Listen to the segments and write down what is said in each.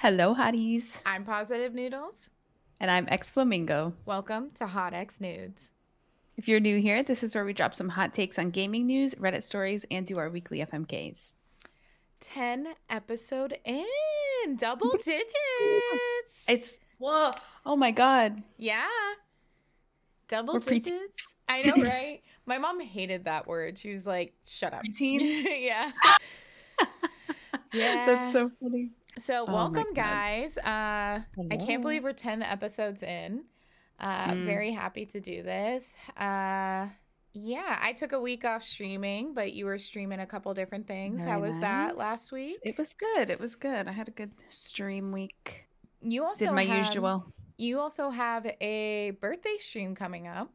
Hello, hotties. I'm Positive Noodles. And I'm xFlowmingo. Welcome to Hot X Noods. If you're new here, this is where we drop some hot takes on gaming news, Reddit stories, and do our weekly FMKs. 10 episode in, double digits. It's, whoa, oh my God. Yeah. Double We're pre- digits. I know, right? My mom hated that word. She was like, shut up. Preteen? yeah. yeah. That's so funny. So, my welcome, guys. Uh, I can't believe we're 10 episodes in. Uh, Mm. Very happy to do this. Uh, yeah, I took a week off streaming, but you were streaming a couple different things. How Very was that last week? It was good. It was good. I had a good stream week. You also Did my have, usual. You also have a birthday stream coming up.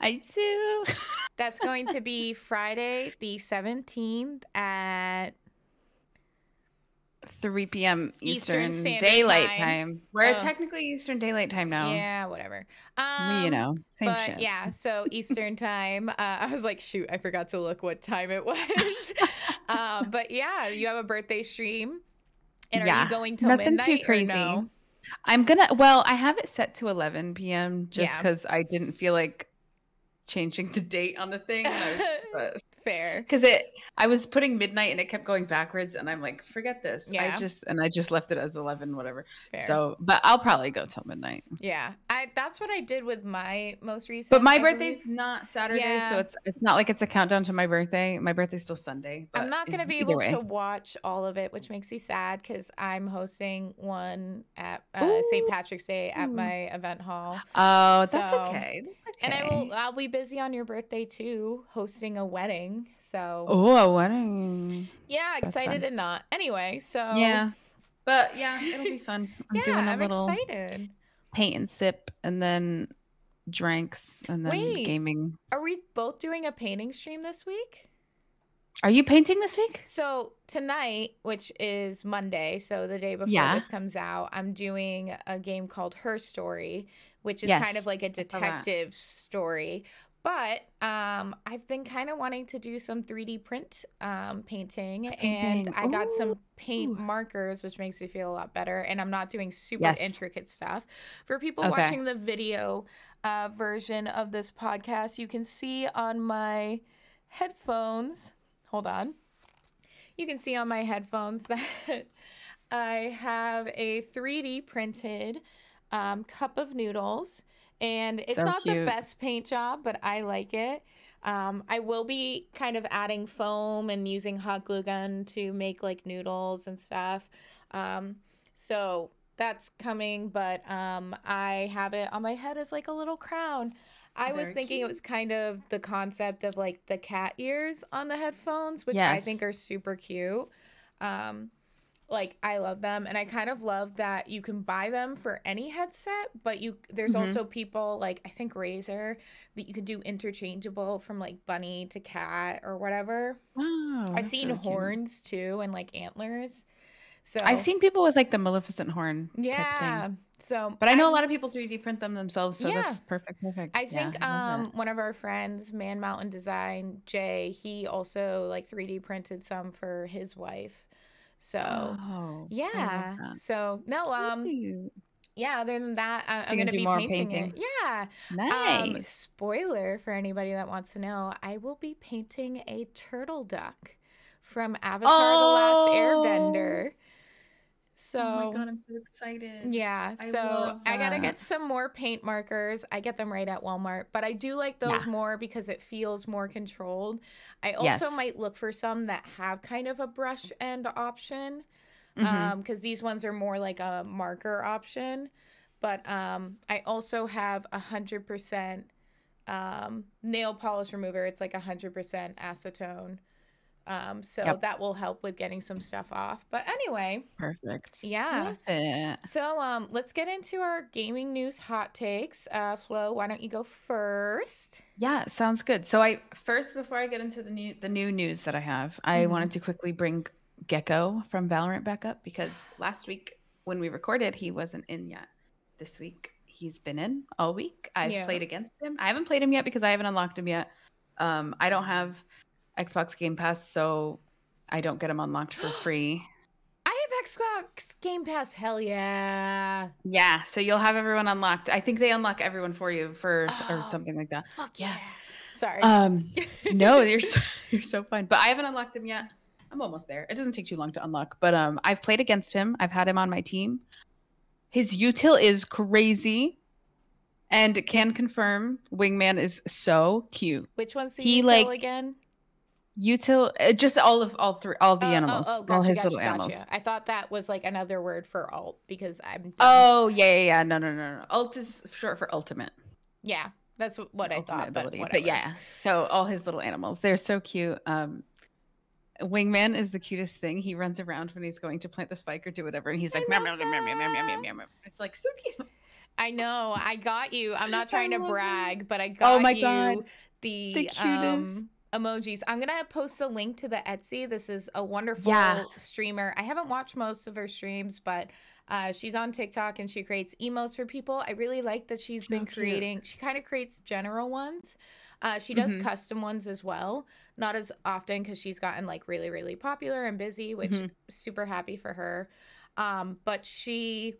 I do. That's going to be Friday the 17th at 3 p.m. Eastern Eastern, Daylight Time. Time. We're Oh. technically Eastern Daylight Time now. Yeah, whatever. We, you Um, know, same but shit. yeah, so Eastern time. Uh, I was like, shoot, I forgot to look what time it was. um, but yeah, you have a birthday stream. And are Yeah, you going till nothing too midnight or crazy. no? I'm gonna. Well, I have it set to 11 p.m. just Yeah. because I didn't feel like changing the date on the thing. Fair. Because it, I was putting midnight and it kept going backwards, and I'm like, forget this. Yeah. I just and I just left it as 11, whatever. Fair. So, but I'll probably go till midnight. yeah, I that's what I did with my most recent. But my I birthday's believe. not Saturday, Yeah. so it's it's not like it's a countdown to my birthday. My birthday's still Sunday. I'm not going to be able way. to watch all of it, which makes me sad because I'm hosting one at uh, St. Patrick's Day at my event hall. Oh, that's okay. That's okay. And I will I'll be busy on your birthday too, hosting a wedding. So Oh, a wedding. yeah, excited and not. Anyway, so Yeah. But yeah, it'll be fun. I'm yeah, doing a I'm little excited. paint and sip and then drinks and then Wait. gaming. Are we both doing a painting stream this week? Are you painting this week? So tonight, which is Monday, so the day before Yeah. this comes out, I'm doing a game called Her Story, which is Yes, kind of like a detective story. But um, I've been kind of wanting to do some 3D print um, painting, and painting. I got some Ooh. paint markers, which makes me feel a lot better. And I'm not doing super Yes. intricate stuff. For people Okay. watching the video uh, version of this podcast, you can see on my headphones. Hold on. You can see on my headphones that I have a 3D printed um, cup of noodles. And it's So not the best paint job, but I like it. Um, I will be kind of adding foam and using hot glue gun to make like noodles and stuff. Um, so that's coming, but um, I have it on my head as like a little crown. I was Very thinking it was kind of the concept of like the cat ears on the headphones, which I think are super cute. Um, like I love them, and I kind of love that you can buy them for any headset, but you there's Mhm. also people like I think Razer that you can do interchangeable from like bunny to cat or whatever. Oh, I've seen really cute. horns too and like antlers. So I've seen people with like the Maleficent horn type yeah. thing. So But I know a I'm- lot of people 3D print them themselves, so Yeah. that's perfect. Perfect. I think I love um that. one of our friends, Man Mountain Design, Jay, he also like 3D printed some for his wife. So Oh, yeah. So no, um yeah, other than that, I, So you're gonna be more painting painting? it. Yeah. Um Nice. spoiler for anybody that wants to know, I will be painting a turtle duck from Avatar the Last Airbender. So oh my god, I'm so excited. yeah, I so love I gotta get some more paint markers. I get them right at Walmart, but I do like those Yeah. more because it feels more controlled. I also Yes. might look for some that have kind of a brush end option, Mhm. um, because these ones are more like a marker option. But um, I also have a hundred percent um nail polish remover. It's like a hundred percent acetone. Um, so Yep. that will help with getting some stuff off. But anyway, Perfect. yeah. It. So um, let's get into our gaming news hot takes. Uh, Flow, why don't you go first? Yeah, sounds good. So I first before I get into the new the new news that I have, I Mhm. wanted to quickly bring Gekko from Valorant back up because last week when we recorded, he wasn't in yet. This week he's been in all week. I've Yeah. played against him. I haven't played him yet because I haven't unlocked him yet. Um, I don't have Xbox Game Pass, so I don't get him unlocked for free. I have Xbox Game Pass. Hell yeah. Yeah, so you'll have everyone unlocked. I think they unlock everyone for you for s- or Oh, something like that. Fuck yeah. Sorry. Um, no, you're so, you're so fine. But I haven't unlocked him yet. I'm almost there. It doesn't take too long to unlock. But um, I've played against him. I've had him on my team. His util is crazy, and can confirm Wingman is so cute. Which one's the he, util like, again? Util, uh, just all of all three, all the Oh, oh, animals, oh, all gotcha, his gotcha, little animals. gotcha. I thought that was like another word for alt because I'm. Oh yeah, yeah, yeah. No, no, no, no. Alt is short for ultimate. yeah, that's what, I thought. But, ability. whatever. but yeah, so all his little animals, they're so cute. Um, Wingman is the cutest thing. He runs around when he's going to plant the spike or do whatever, and he's like, meow, meow, meow, meow, meow, meow, meow, meow, it's like so cute. I know. I got you. I'm not trying to brag, but I got Oh my you God. the The cutest. um, emojis. I'm gonna post a link to the Etsy. This is a wonderful Yeah. streamer. I haven't watched most of her streams, but uh, she's on TikTok and she creates emotes for people. I really like that she's been cute. creating. She kind of creates general ones. Uh, she does Mhm. custom ones as well, not as often because she's gotten like really, really popular and busy, which Mhm. super happy for her. Um, but she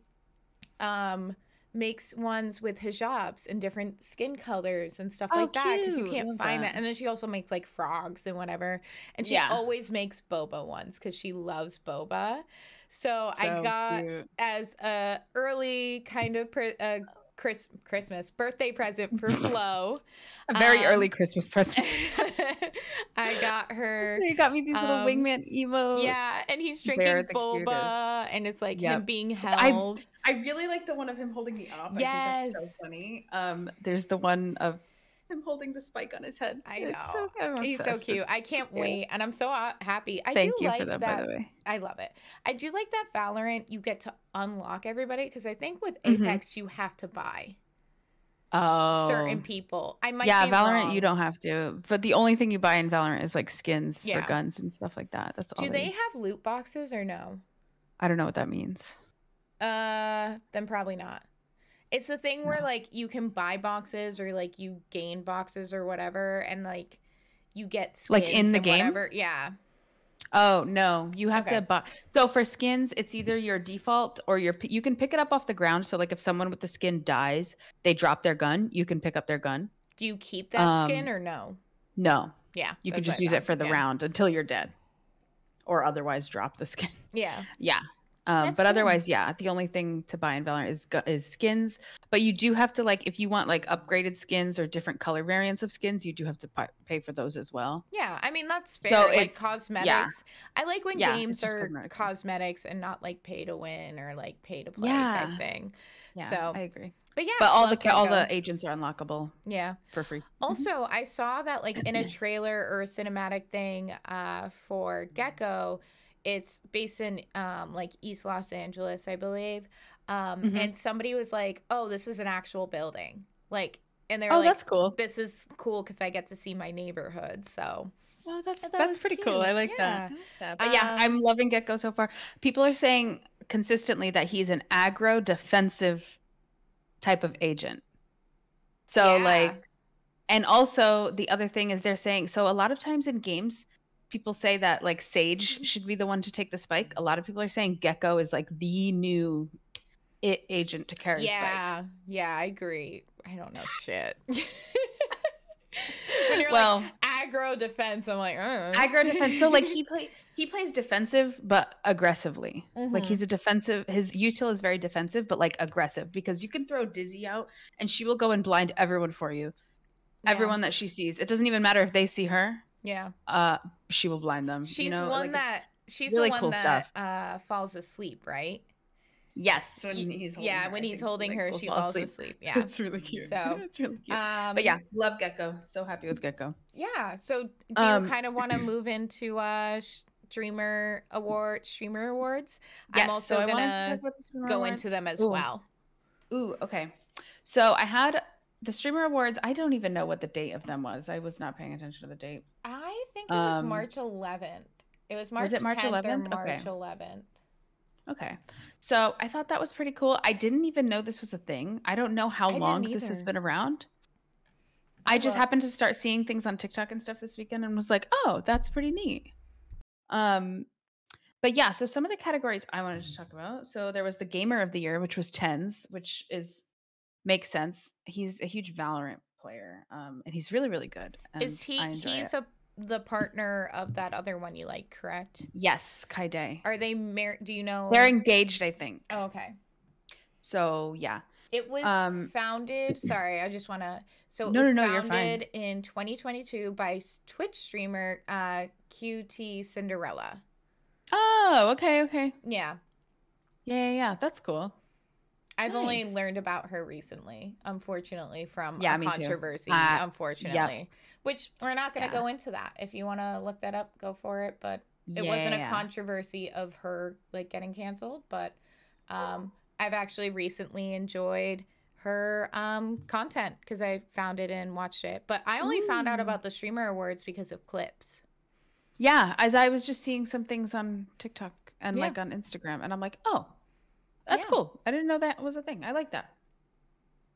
um makes ones with hijabs and different skin colors and stuff Oh, like that because you can't Love find that. that. And then she also makes like frogs and whatever. And she Yeah. always makes boba ones because she loves boba. So, I got cute. as a early kind of pre- uh, Chris Christmas birthday present for Flow. a very um, early Christmas present. I got her. you got me these little um, wingman emotes. Yeah, and he's They're drinking boba, and it's like Yep. him being I- held. I really like the one of him holding the up. I think Yes. that's so funny. Um, there's the one of him holding the spike on his head. I know. so, He's so cute. It's I can't cute. wait, and I'm so uh, happy. I Thank do you like for them, that. by the way. I love it. I do like that Valorant. You get to unlock everybody because I think with Mhm. Apex you have to buy Oh, certain people. I might yeah, Valorant wrong. you don't have to, but the only thing you buy in Valorant is like skins Yeah. for guns and stuff like that. That's all. Do they have loot boxes or no? I don't know what that means. Uh, then probably not. It's the thing where No. like you can buy boxes or like you gain boxes or whatever, and like you get skins Like, in the game? Whatever. Yeah. Oh no, you have Okay. to buy. So for skins, it's either your default or your. You can pick it up off the ground. So like if someone with the skin dies, they drop their gun. You can pick up their gun. Do you keep that skin Um, or no? No, Yeah. you can just use it for the Yeah. round until you're dead, or otherwise drop the skin. Yeah. Yeah. Um, but cool. otherwise, yeah, the only thing to buy in Valorant is is skins. But you do have to like if you want like upgraded skins or different color variants of skins, you do have to pay for those as well. Yeah, I mean that's fair. So like it's- yeah. cosmetics. I like when Yeah, games are cosmetics. cosmetics and not like pay to win or like pay to play Yeah. type thing. Yeah, So, I agree. But yeah, But all the all the agents are unlockable yeah. for free. Also, I saw that like in a trailer or a cinematic thing uh, for Gekko, it's based in um, like East Los Angeles, I believe. Um, Mhm. And somebody was like, "Oh, this is an actual building," like, and they're Oh, like, that's cool. "This is cool because I get to see my neighborhood." So Oh, that's I thought it that's was pretty cool. I like Yeah. that. I like that. But yeah, Um, I'm loving Gekko so far. People are saying consistently that he's an aggro defensive type of agent. So Yeah. like and also the other thing is they're saying so a lot of times in games people say that like Sage should be the one to take the spike. A lot of people are saying Gekko is like the new it agent to carry spike. yeah, yeah, I agree. I don't know shit. when you're Well, like aggro defense, I'm like uh. aggro defense. So like he play he plays defensive but aggressively. Like Mhm. he's a defensive. His util is very defensive but like aggressive because you can throw Dizzy out and she will go and blind everyone for you. Yeah. Everyone that she sees. It doesn't even matter if they see her. Yeah, Uh, she will blind them. she's you know? one like, that she's really the one cool that uh falls asleep, right? Yes, when he's yeah, her, when he's holding her, she fall falls asleep. Yeah. It's really cute. So, it's really cute. Um, but yeah, love Gekko. So happy with Gekko. yeah. So, do you Um, kind of want to move into uh streamer award streamer awards? Yes, I'm also so I wanted to gonna talk about the Streamer go into them as Ooh. well. Ooh, okay. So I had the Streamer Awards. I don't even know what the date of them was. I was not paying attention to the date. I think it was Um, March 11th. It was March Was it March 10th or 11th? March Okay. 11th. Okay. So I thought that was pretty cool. I didn't even know this was a thing. I don't know how I long this has been around. I just look. happened to start seeing things on TikTok and stuff this weekend and was like, "Oh, that's pretty neat." Um but yeah, so some of the categories I wanted to talk about. So there was the gamer of the year, which was TenZ, which is makes sense. He's a huge Valorant player, um, and he's really really good. Is he? He's it. a the partner of that other one you like, correct? yes, Kyedae. Are they married? Do you know? They're engaged, I think. Oh, okay. So yeah, It was Um, founded. Sorry, I just want to. So it No, was no, no, you're fine. founded in 2022 by Twitch streamer uh, QTCinderella. Oh, okay, okay. Yeah, Yeah, yeah, yeah. That's cool. I've only learned about her recently, unfortunately, from Yeah, a controversy. Uh, unfortunately, which we're not going to Yeah. go into that. If you want to look that up, go for it. But it Yeah, wasn't a controversy of her like getting canceled, but um, I've actually recently enjoyed her um, content because I found it and watched it. But I only found out about the streamer awards because of clips. Yeah, as I was just seeing some things on TikTok and like on Instagram, and I'm like, oh, that's Yeah. cool. I didn't know that was a thing. I like that.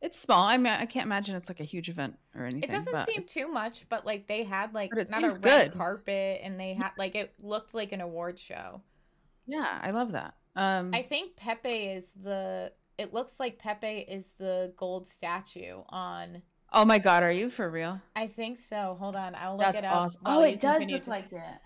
It's small. I mean, I can't imagine it's like a huge event or anything. It doesn't seem it's- too much, but like they had like not a red good. carpet, and they had like it looked like an award show. Yeah, I love that. Um, I think Pepe is the. It looks like Pepe is the gold statue on. oh my god, are you for real? I think so. Hold on, I'll look That's it up. awesome. Oh, it does look to- like that.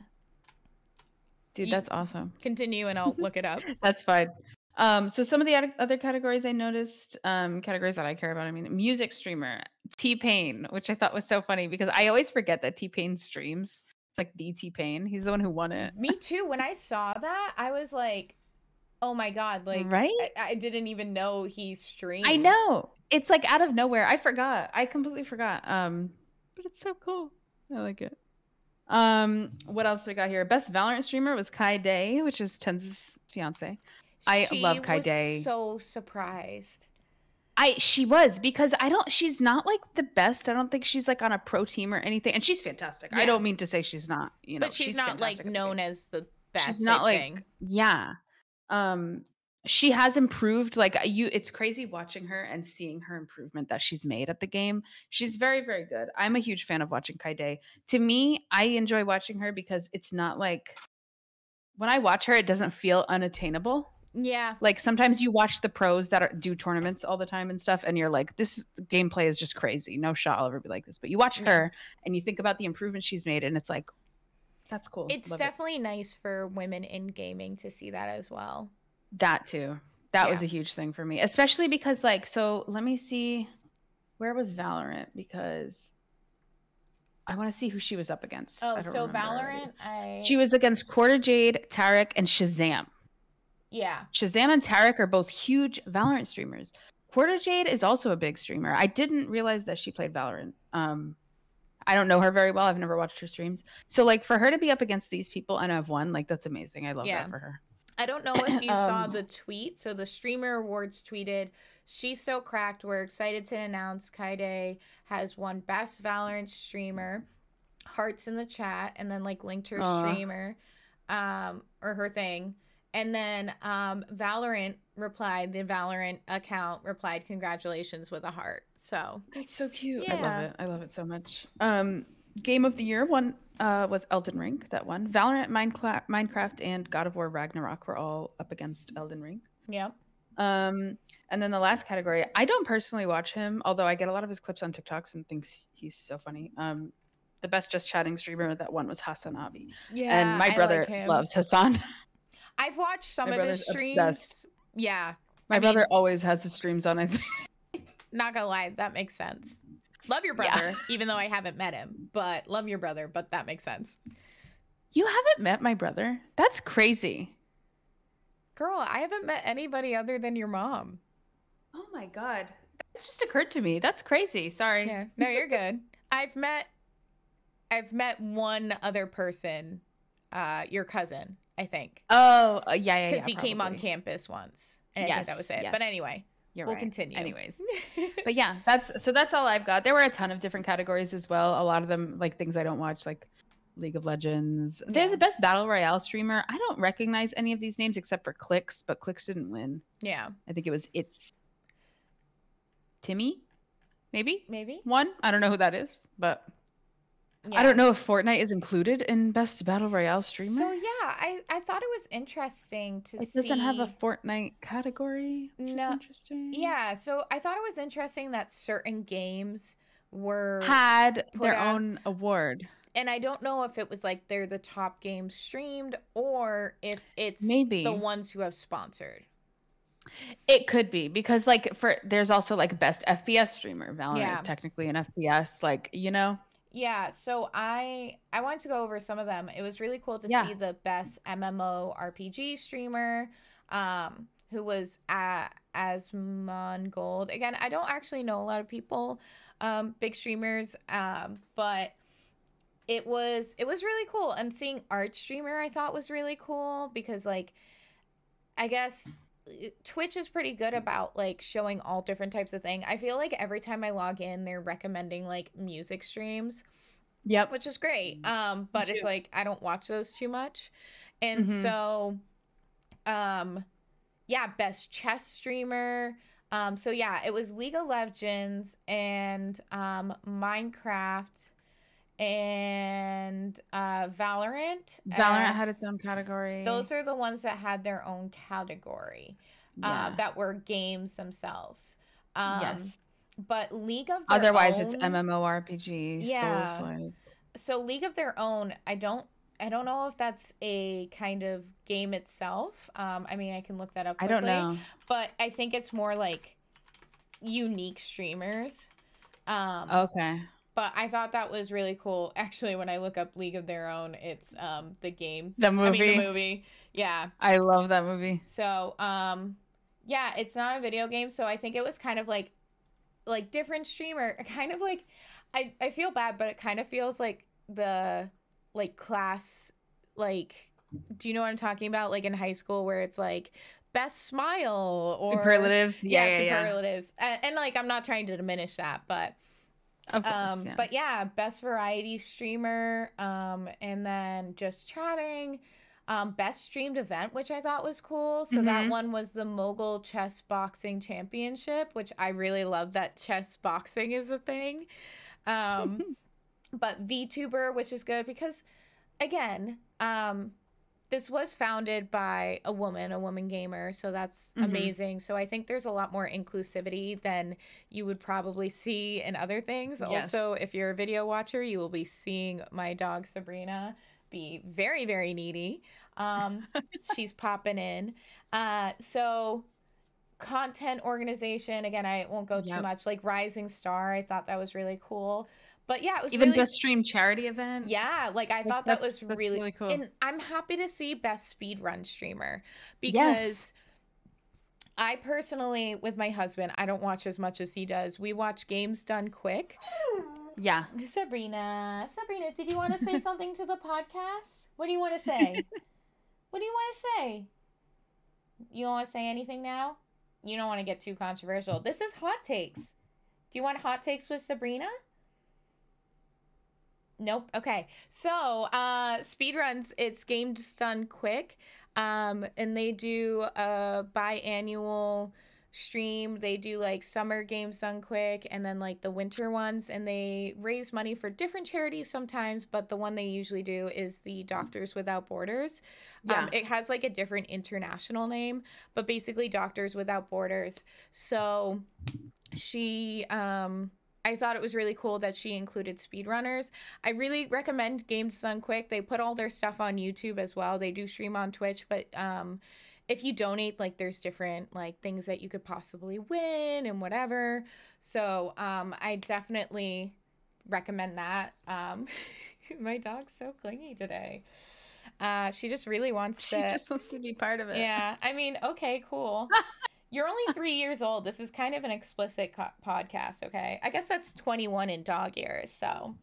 Dude, Ye- that's awesome. Continue, and I'll look it up. That's fine. Um, so some of the oth- other categories I noticed, um, categories that I care about. I mean, music streamer, T Pain, which I thought was so funny because I always forget that T Pain streams. It's like the T Pain. He's the one who won it. Me too. When I saw that, I was like, "Oh my god!" Like, right? I, I didn't even know he streamed. I know. It's like out of nowhere. I forgot. I completely forgot. Um, but it's so cool. I like it. Um, what else we got here? Best Valorant streamer was Kyedae, which is TenZ's fiance. I love She Kai was Day. So surprised. I she was because I don't she's not like the best. I don't think she's like on a pro team or anything. And she's fantastic. I don't mean to say she's not, you know. but she's, not like fantastic at the known as the best. she's not like think. yeah. Um she has improved like you it's crazy watching her and seeing her improvement that she's made at the game. She's very very good. I'm a huge fan of watching Kyedae. To me, I enjoy watching her because it's not like when I watch her it doesn't feel unattainable Yeah. like sometimes you watch the pros that are, do tournaments all the time and stuff and you're like this gameplay is just crazy no shot i'll ever be like this but you watch Yeah. her and you think about the improvements she's made and it's like that's cool It's Love it. definitely nice for women in gaming to see that as well. that too that was a huge thing for me especially because like so let me see where was valorant because i want to see who she was up against Oh, so. Valorant, I she was against quarter jade Tarik and ShahZaM yeah. ShahZaM and Tarik are both huge Valorant streamers. QuarterJade is also a big streamer. I didn't realize that she played Valorant. Um, I don't know her very well. I've never watched her streams. So like for her to be up against these people and have won, like that's amazing. I love Yeah. that for her. I don't know if you saw Um, the tweet. So the streamer awards tweeted, "She's so cracked. We're excited to announce Kyedae has won best Valorant streamer." Hearts in the chat, and then like linked her Aw. streamer, um, or her thing, and then um, Valorant replied. The Valorant account replied, "Congratulations" with a heart. So That's so cute. I love it. I love it so much. Um, game of the year one uh, was Elden Ring. That one. Valorant, Minecraft, Minecraft, and God of War Ragnarok were all up against Elden Ring. yeah, Um, and then the last category, I don't personally watch him, although I get a lot of his clips on TikToks and thinks he's so funny. Um, the best just chatting streamer that one was HasanAbi, yeah. and my brother like loves Hassan. I've watched some My of his streams. obsessed. Yeah, My I brother mean- always has his streams on. I think. Not gonna lie, that makes sense. Love your Yeah. brother, even though I haven't met him, but love your brother, but that makes sense. You haven't met my brother? That's crazy. Girl, I haven't met anybody other than your mom. Oh my god, that's just occurred to me. That's crazy. Sorry. Yeah, no, you're good. I've met, I've met one other person, uh, your cousin, I think, Oh, uh, yeah, yeah, because yeah. he came on campus once, and think that was Yes, it. But anyway, You're we'll right. continue. Anyways. but yeah, that's so that's all I've got. There were a ton of different categories as well. A lot of them like things I don't watch, like League of Legends. There's Yeah. a best battle royale streamer. I don't recognize any of these names except for Clix, but Clix didn't win. yeah, I think it was it's Timmy, maybe maybe. one. I don't know who that is, but I don't know if Fortnite is included in best battle royale streamer. So yeah, I I thought it was interesting to see it see. doesn't have a Fortnite category. Which No. is interesting. Yeah, so I thought it was interesting that certain games were had their out- own award. and I don't know if it was like they're the top games streamed or if it's Maybe. the ones who have sponsored. It could be because like for there's also like best FPS streamer. Valorant Yeah. is technically an FPS. Like you know. Yeah, so I I wanted to go over some of them. It was really cool to Yeah. see the best MMO RPG streamer, um, who was at Asmongold. Again, I don't actually know a lot of people, um, big streamers, um, but it was it was really cool. And seeing art streamer, I thought was really cool because like, I guess. Twitch is pretty good about like showing all different types of thing. I feel like every time I log in, they're recommending like music streams Yep. which is great. Um, but it's like I don't watch those too much, and Mhm. so, um, yeah, best chess streamer. Um, so yeah, it was League of Legends and um Minecraft and uh Valorant. Valorant Uh, had its own category. those are the ones that had their own category. yeah. Uh, that were games themselves. Um, yes. But League of their Otherwise, it's MMORPG. Yeah. Souls-like. so league of their own i don't i don't know if that's a kind of game itself um i mean i can look that up I don't quickly, know. but i think it's more like unique streamers um Okay. But i thought that was really cool actually when i look up league of their own it's um the game The i movie. mean the movie yeah I love that movie. so, um, yeah, it's not a video game, so I think it was kind of like, like different streamer, kind of like, I I feel bad, but it kind of feels like the like class, like, do you know what I'm talking about? Like in high school where it's like best smile or Superlatives. Yeah, yeah, yeah, yeah. superlatives, and, and like I'm not trying to diminish that, but Of course. um, yeah. but yeah, best variety streamer, um, and then just chatting. Um, best streamed event, which I thought was cool. So that Mhm. one was the Mogul Chess Boxing Championship, which I really love that chess boxing is a thing. Um, but VTuber, which is good because, again, um, this was founded by a woman, a woman gamer, so that's Mhm. amazing. So I think there's a lot more inclusivity than you would probably see in other things. Yes. Also, if you're a video watcher, you will be seeing my dog Sabrina be very, very needy. Um, she's popping in. Uh, so content organization again i won't go too much like rising star i thought that was really cool but yeah it was Even really best stream charity event. yeah, like I Like, thought that was really, really cool. And I'm happy to see best speed run streamer because Yes. I personally, with my husband, I don't watch as much as he does. We watch games done quick. Yeah. Sabrina, Sabrina, did you want to say something to the podcast? What do you want to say? what do you want to say? You don't want to say anything now? You don't want to get too controversial. This is hot takes. Do you want hot takes with Sabrina? Nope. Okay. So, uh speedruns, it's game just done quick. Um and they do a biannual stream. They do like summer games done quick and then like the winter ones and they raise money for different charities sometimes, but the one they usually do is the Doctors Without Borders. Yeah. Um, it has like a different international name, but basically Doctors Without Borders. So she um I thought it was really cool that she included speedrunners. I really recommend Games Done Quick. They put all their stuff on YouTube as well. They do stream on Twitch, but um if you donate like there's different like things that you could possibly win and whatever. So um I definitely recommend that. Um my dog's so clingy today. Uh she just really wants She to just wants to be part of it. yeah, I mean, okay, cool. You're only three years old. This is kind of an explicit co- podcast, okay? I guess that's 21 in dog years, so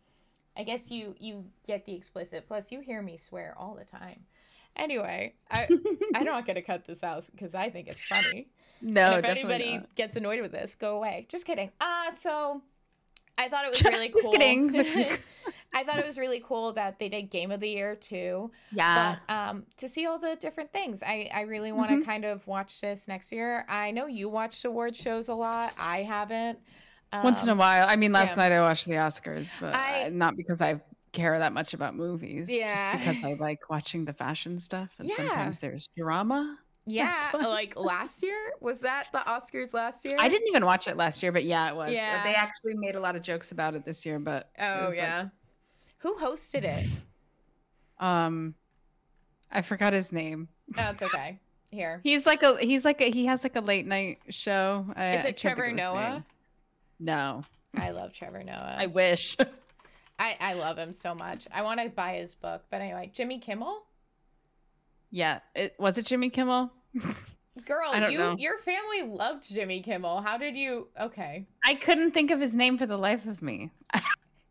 I guess you you get the explicit. Plus, you hear me swear all the time. Anyway, I I'm not gonna cut this out because I think it's funny. no, and if anybody not. gets annoyed with this, go away. Just kidding. Uh so I thought it was really cool. Just kidding. I thought it was really cool that they did Game of the Year too Yeah. but um to see all the different things i i really want to Mhm. kind of watch this next year i know you watched award shows a lot i haven't Once in a Um, while. I mean, last yeah. night I watched the Oscars, but I- I, not because I've care that much about movies. Yeah. Just because I like watching the fashion stuff. And Yeah. sometimes there's drama. Yeah, like last year was that the Oscars last year? I didn't even watch it last year, but yeah, it was. Yeah. They actually made a lot of jokes about it this year, but Oh was, like, yeah. Who hosted it? um I forgot his name. That's okay. Here. He's like a he's like a he has like a late night show. I, Is it Trevor Noah? No. I love Trevor Noah. I wish. I, I love him so much. I want to buy his book, but anyway, Jimmy Kimmel. yeah. It was it Jimmy Kimmel? Girl, you know. your family loved Jimmy Kimmel. How did you? Okay, I couldn't think of his name for the life of me.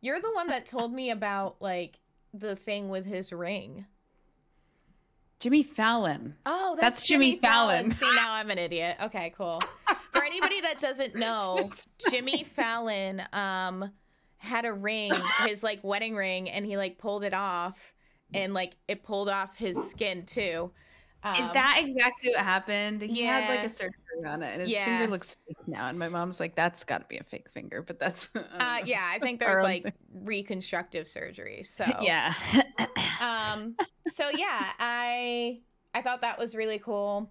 you're the one that told me about like the thing with his ring. Jimmy Fallon. Oh, That's Jimmy Fallon. See, now I'm an idiot. Okay, cool. For anybody that doesn't know, Jimmy Fallon um had a ring, his like wedding ring, and he like pulled it off, and like it pulled off his skin too. Is Um, that exactly what happened? He had like a surgery on it, and his Yeah. finger looks fake now. And my mom's like, "That's got to be a fake finger," but that's don't Uh, yeah, I think there's like thing. reconstructive surgery. So yeah. um so yeah i i thought that was really cool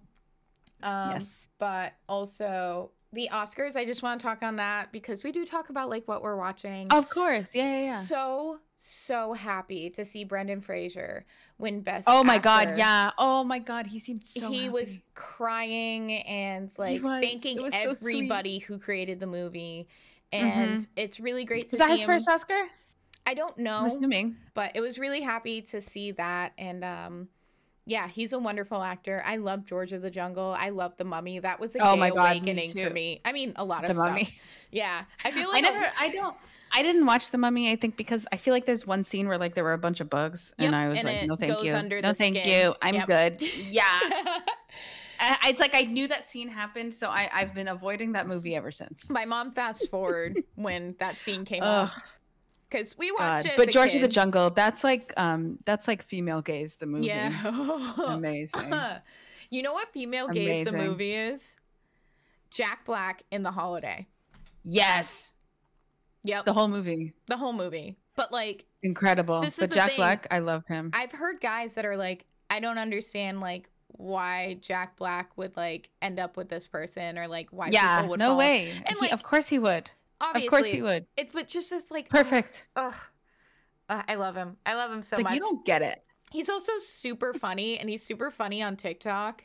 um Yes. but also the oscars i just want to talk on that because we do talk about like what we're watching of course. Yeah, yeah, yeah. so so happy to see brendan fraser win best Oh my god, yeah. Oh my god, he seemed so. he was crying and like thanking was so everybody who created the movie and it's really great to Was that his him. first Oscar? i don't know I'm assuming. but it was really happy to see that and um yeah he's a wonderful actor i love george of the jungle i love the mummy that was a Oh my God, me awakening for me i mean a lot of The stuff Mummy. yeah i feel like I never. I don't. I didn't watch the Mummy. I think because I feel like there's one scene where like there were a bunch of bugs, and I was and like, no, thank you. no, thank skin. you. I'm Yep. good. Yeah. It's like I knew that scene happened, so I, I've been avoiding that movie ever since. my mom fast forward when that scene came up because we God. watched it But George of the. Jungle, that's like um, that's like female gaze. The movie. yeah Amazing. you know what female gaze the movie is jack black in the holiday Yes, yep the whole movie, The whole movie but like incredible. But Jack thing. Black, I love him. I've heard guys that are like, I don't understand like why Jack Black would like end up with this person or like why yeah, people would no fall. way. And, He- like, of course he would. Obviously, of course he would. It but just as like Perfect. Ugh, ugh, I love him. I love him so like much. you don't get it. He's also super funny, and he's super funny on TikTok.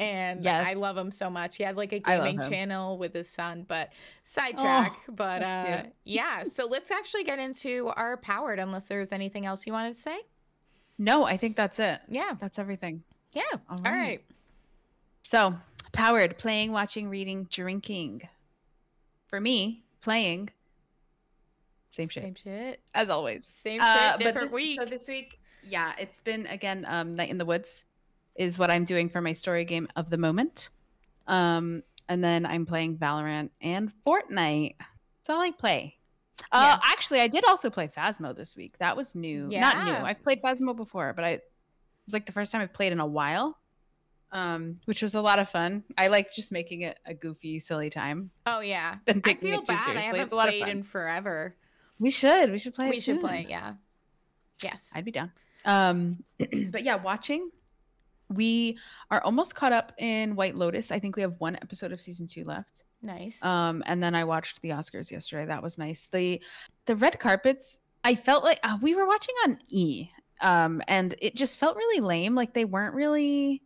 And Yes. I love him so much. He had like a gaming channel with his son, but sidetrack. Oh, but uh, yeah, so let's actually get into our powered. Unless there's anything else you wanted to say. No, I think that's it. Yeah, That's everything. yeah. All All right. right. So, powered, playing, watching, reading, drinking. For me, playing, same shit Same shit. as always. Same Uh, shit, different this, week. So this week, yeah, it's been again um, Night in the Woods is what I'm doing for my story game of the moment. Um, and then I'm playing Valorant and Fortnite. That's all I play. Uh, actually, I did also play Phasmo this week. That was new. Yeah. Not new. I've played Phasmo before, but I it was like the first time I've played in a while. Um, which was a lot of fun. I like just making it a goofy, silly time. oh yeah. than I feel it bad. I seriously. haven't It's a lot of played fun. in forever. We should. We should play. it we should soon. play. Yeah. Yes. I'd be down. Um, but yeah, watching. We are almost caught up in White Lotus. I think we have one episode of season two left. nice. Um, and then I watched the Oscars yesterday. That was nice. The the red carpets. I felt like uh, we were watching on E. Um, and it just felt really lame. Like they weren't really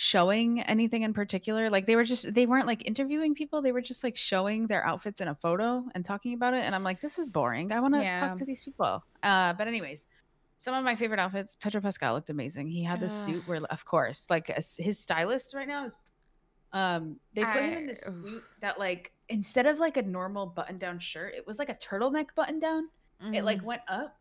showing anything in particular. Like they were just they weren't like interviewing people. They were just like showing their outfits in a photo and talking about it. And I'm like, this is boring. I want to Yeah. talk to these people. Uh, but anyways, some of my favorite outfits. Pedro Pascal looked amazing. He had this Ugh. suit where, of course, like a his stylist right now is. Um, they put him in this I- suit that like instead of like a normal button-down shirt, it was like a turtleneck button-down. It like Mhm. went up,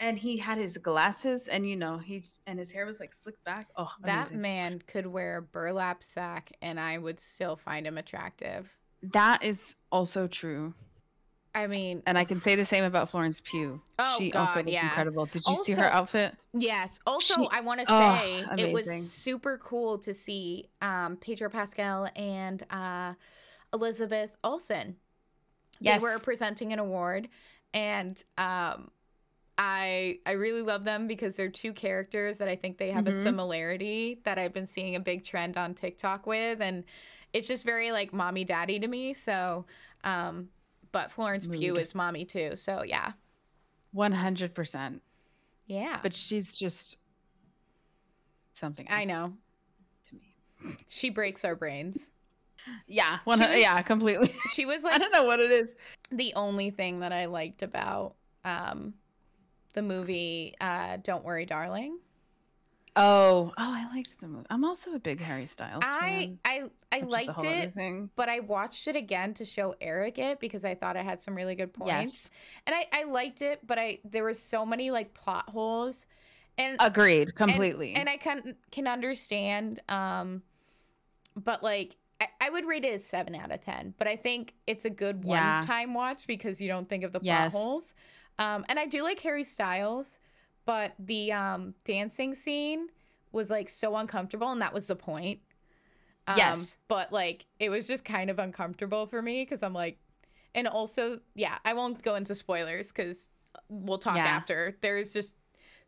and he had his glasses, and you know he and his hair was like slicked back. Oh, that amazing. man could wear a burlap sack, and I would still find him attractive. That is also true, I mean, and I can say the same about Florence Pugh. Oh, she also God, looked yeah. incredible. Did you see her outfit? yes. Also, She- I want to Oh, say it was super cool to see um, Pedro Pascal and uh, Elizabeth Olsen. Yes. They were presenting an award, and um, I I really love them because they're two characters that I think they have a Mhm. similarity that I've been seeing a big trend on TikTok with and it's just very like mommy daddy to me. So um but Florence Pugh is mommy too. So yeah. One hundred percent. Yeah. But she's just something. I know. to me. She breaks our brains. Yeah. One. Was- yeah. Completely. She was like, I don't know what it is. the only thing that I liked about um the movie uh Don't Worry Darling. Oh. Oh, I liked the movie. I'm also a big Harry Styles. Fan, I I a liked it, but I watched it again to show Eric it because I thought it had some really good points. Yes. And I, I liked it, but I there were so many like plot holes. And Agreed. Completely. And, I can can understand. Um but like I, I would rate it as seven out of ten. But I think it's a good one time watch because you don't think of the plot Yes. holes. Um and I do like Harry Styles, but the um dancing scene was like so uncomfortable and that was the point. Um, Yes. But like it was just kind of uncomfortable for me because I'm like, and also, yeah, I won't go into spoilers because we'll talk Yeah. after. There's just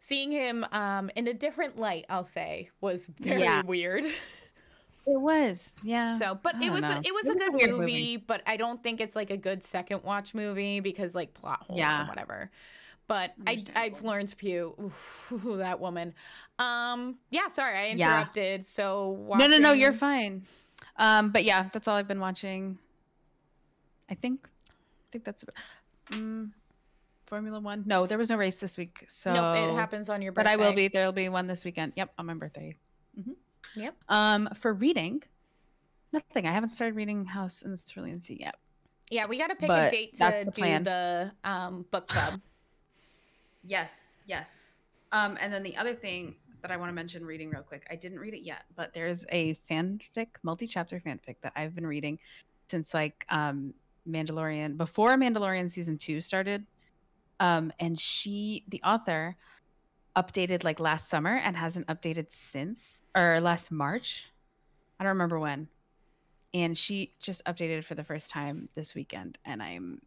seeing him um in a different light, I'll say, was very Yeah. weird. it was. Yeah. So, but it was a, it was It a was a good movie, movie. but I don't think it's like a good second watch movie because like plot holes Yeah. and whatever. But I, I Florence Pugh, oof, that woman. Um, yeah, sorry, I Yeah. interrupted. So No, no, no. You're fine. Um, but yeah, that's all I've been watching. I think. I think that's. Um, Formula One. No, there was no race this week. So. It happens on your birthday. But. I will be. There'll be one this weekend. Yep, on my birthday. hmm Yep. Um, for reading, nothing. I haven't started reading House in the Cerulean Sea yet. Yeah, we got to pick a date to the do plan. the um book club. Yes, yes. Um, and then the other thing that I want to mention reading real quick, I didn't read it yet, but there's a fanfic, multi-chapter fanfic that I've been reading since like um Mandalorian before Mandalorian season two started. Um, and she, the author, updated like last summer and hasn't updated since or last March. I don't remember when. And she just updated for the first time this weekend, and I'm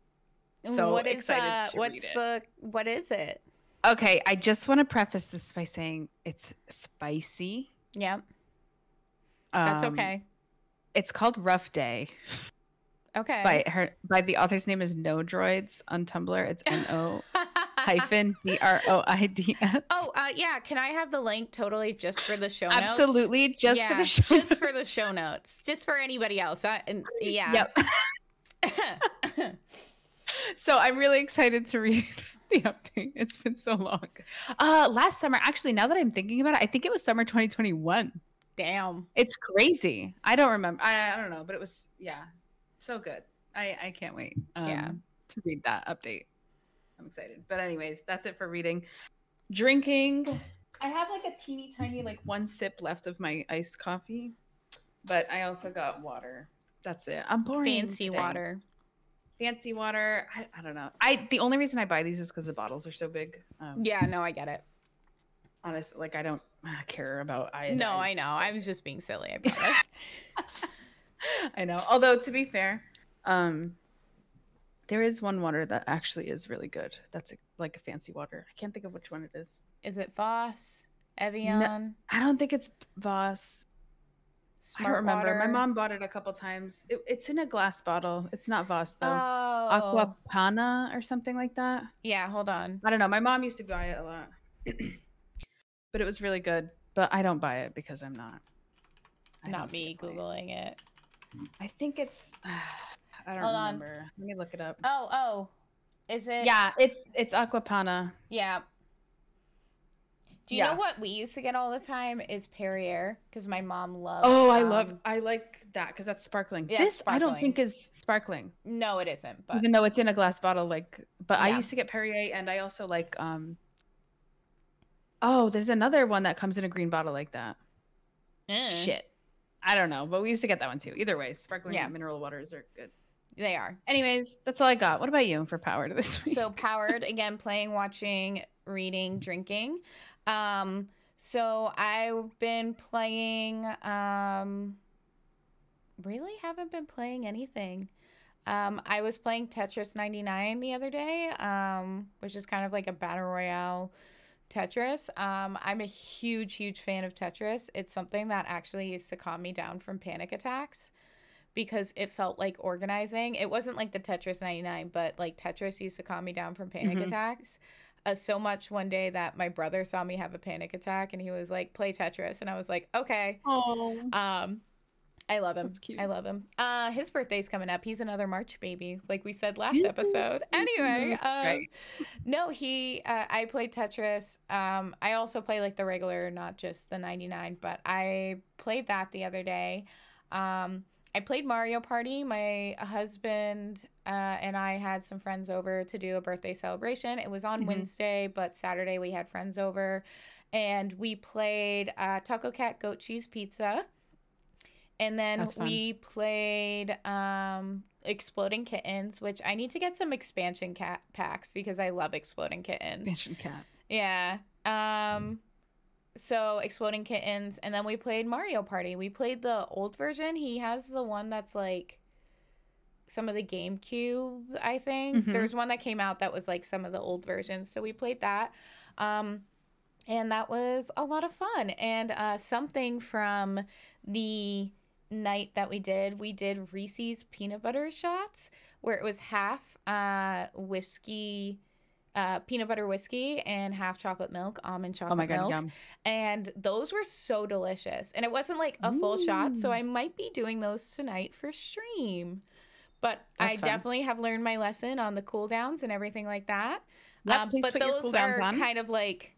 so what is excited to what's the what is it? Okay, I just want to preface this by saying it's spicy. Yeah, that's Um, okay. It's called Rough Day Okay. by her by the author's name is No Droids on Tumblr. It's N O hyphen D R O I D S. Oh, uh, yeah. Can I have the link totally just for the show notes? absolutely, just for the show. just for the show notes, just for anybody else. I, and, yeah. Yep. So I'm really excited to read the update. It's been so long. Uh last summer, actually, now that I'm thinking about it, I think it was summer 2021. Damn. It's crazy. I don't remember. I, I don't know, but it was yeah, so good. I I can't wait. Um, Yeah. to read that update. I'm excited. But anyways, that's it for reading. Drinking. I have like a teeny tiny like one sip left of my iced coffee, but I also got water. That's it. I'm boring. Fancy today. water. Fancy water. I, I don't know. I the only reason I buy these is because the bottles are so big. Um, Yeah. No, I get it. honest, like I don't uh, care about I. No, I know. I was just being silly. I promise. I know. Although to be fair, um, there is one water that actually is really good. That's a, like a fancy water. I can't think of which one it is. Is it Voss? Evian? I don't think it's Voss. Smart I don't remember. My mom bought it a couple times. It, it's in a glass bottle. It's not Voss though. Oh. Acqua Panna or something like that. Yeah. Hold on. I don't know. My mom used to buy it a lot, but it was really good. But I don't buy it because I'm not. I Not me skip it. googling it. I think it's. I don't Hold on. remember. Let me look it up. Oh. Oh. Is it? Yeah, it's it's Acqua Panna. Yeah. Do you Yeah. know what we used to get all the time is Perrier because my mom loves. Oh, I love um, I like that because that's sparkling. Yeah, this I don't think is sparkling, No, it isn't. But even though it's in a glass bottle. Like, but I used to get Perrier, and I also like um. Oh, there's another one that comes in a green bottle like that. Eh, Shit, I don't know, but we used to get that one too. Either way, sparkling Yeah. mineral waters are good. They are. Anyways, that's all I got. What about you for powered this week? So powered again, playing, watching, reading, drinking. Um, so I've been playing. Um, really haven't been playing anything. Um, I was playing Tetris 99 the other day, um, which is kind of like a battle royale Tetris. Um, I'm a huge, huge fan of Tetris. It's something that actually used to calm me down from panic attacks because it felt like organizing. It wasn't like the Tetris 99, but like Tetris used to calm me down from panic Mhm. attacks. Uh, so much one day that my brother saw me have a panic attack and he was like, play Tetris. And I was like, okay. Oh. Um, I love him. I love him. Uh, his birthday's coming up. He's another March baby, like we said last episode. Anyway, um, right. no, he. Uh, I played Tetris. Um, I also play like the regular, not just the ninety nine. But I played that the other day. Um, I played Mario Party. My husband uh, and I had some friends over to do a birthday celebration. It was on Mhm. Wednesday, but Saturday we had friends over, and we played uh, Taco Cat Goat Cheese Pizza. And then we played um, Exploding Kittens, which I need to get some expansion cat packs because I love Exploding Kittens. Expansion cats. Yeah. Um so Exploding Kittens and then we played Mario Party. We played the old version. He has the one that's like some of the GameCube, I think. Mhm. There's one that came out that was like some of the old versions. So we played that. Um and that was a lot of fun. And uh something from the night that we did, we did Reese's peanut butter shots where it was half uh whiskey uh, peanut butter whiskey and half chocolate milk, almond chocolate Oh my god, milk. yum. And those were so delicious. And it wasn't like a full shot, so I might be doing those tonight for stream. But I fun. definitely have learned my lesson on the cool downs and everything like that. Yep, Um, please but those cooldowns are on. kind of like,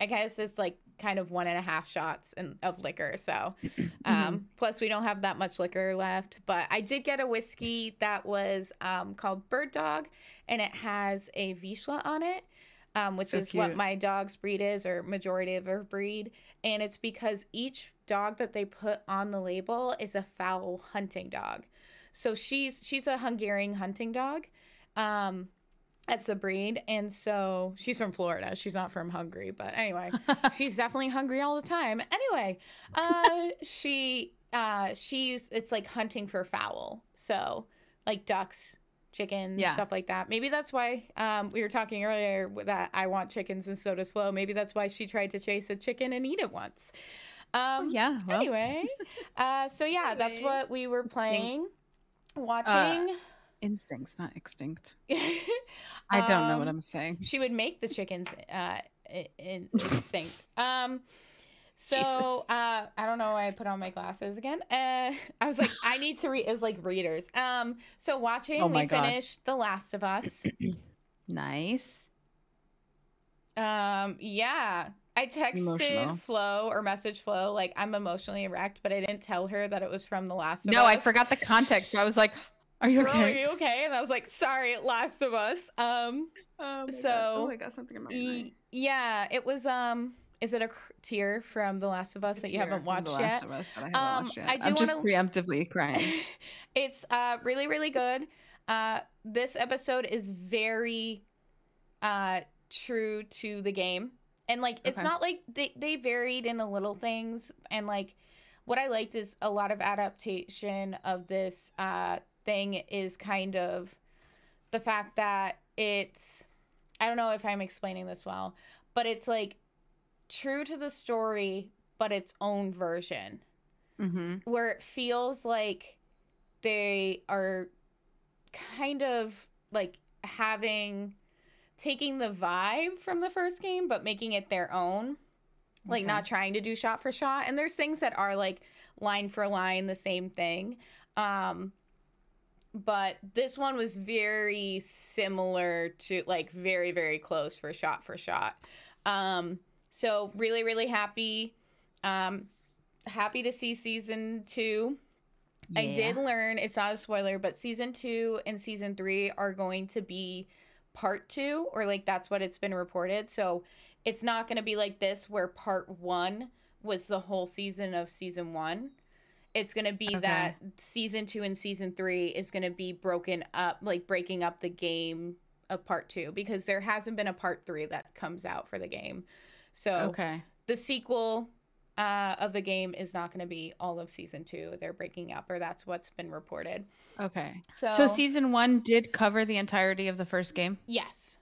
I guess it's like kind of one and a half shots in, of liquor. So, Mm-hmm. um, plus we don't have that much liquor left. But I did get a whiskey that was um, called Bird Dog, and it has a Vizsla on it. Um, which So is what my dog's breed is, or majority of her breed, and it's because each dog that they put on the label is a fowl hunting dog. So she's she's a Hungarian hunting dog. Um, that's the breed, and so she's from Florida. She's not from Hungary, but anyway, she's definitely hungry all the time. Anyway, uh, she uh, she's it's like hunting for fowl, so like ducks, chickens, Yeah. stuff like that. Maybe that's why um, we were talking earlier that I want chickens and so does Flow. Maybe that's why she tried to chase a chicken and eat it once. Um, yeah. Well, anyway, uh, so yeah, that's what we were playing, Uh, watching. Instincts, not extinct. I don't know what Um, I'm saying. She would make the chickens uh, in instinct. um, so uh, I don't know why I put on my glasses again. Uh, I was like, I need to read. It was like readers. Um, so watching, Oh we God. finished The Last of Us. Nice. Um, yeah. I texted Emotional. Flow or message Flow like I'm emotionally wrecked, but I didn't tell her that it was from The Last of No, Us. I forgot the context. So I was like, "Are you Girl, okay?" are you okay? And I was like, sorry, Last of Us. Um, Oh my So, God. oh, I got something in my y- yeah, it was. Um, is it a cr- tear from The Last of Us that you haven't watched the yet? Last of Us that I haven't Um, watched yet. I do I'm just wanna- preemptively crying. it's uh really really good. Uh, this episode is very uh true to the game, and like it's Okay. not like they they varied in the little things, and like what I liked is a lot of adaptation of this uh thing is kind of the fact that it's I don't know if I'm explaining this well, but it's like true to the story, but its own version. Hmm where it feels like they are kind of like having taking the vibe from the first game but making it their own. Like Okay. not trying to do shot for shot. And there's things that are like line for line the same thing. Um but this one was very similar to like very very close for shot for shot um so really really happy um happy to see season two I did learn it's not a spoiler, but season two and season three are going to be part two, or like that's what it's been reported. So it's not going to be like this, where part one was the whole season of season one. It's going to be Okay. that season two and season three is going to be broken up, like breaking up the game of part two, because there hasn't been a part three that comes out for the game. So Okay. the sequel uh, of the game is not going to be all of season two. They're breaking up, or that's what's been reported. Okay. So, So season one did cover the entirety of the first game. yes,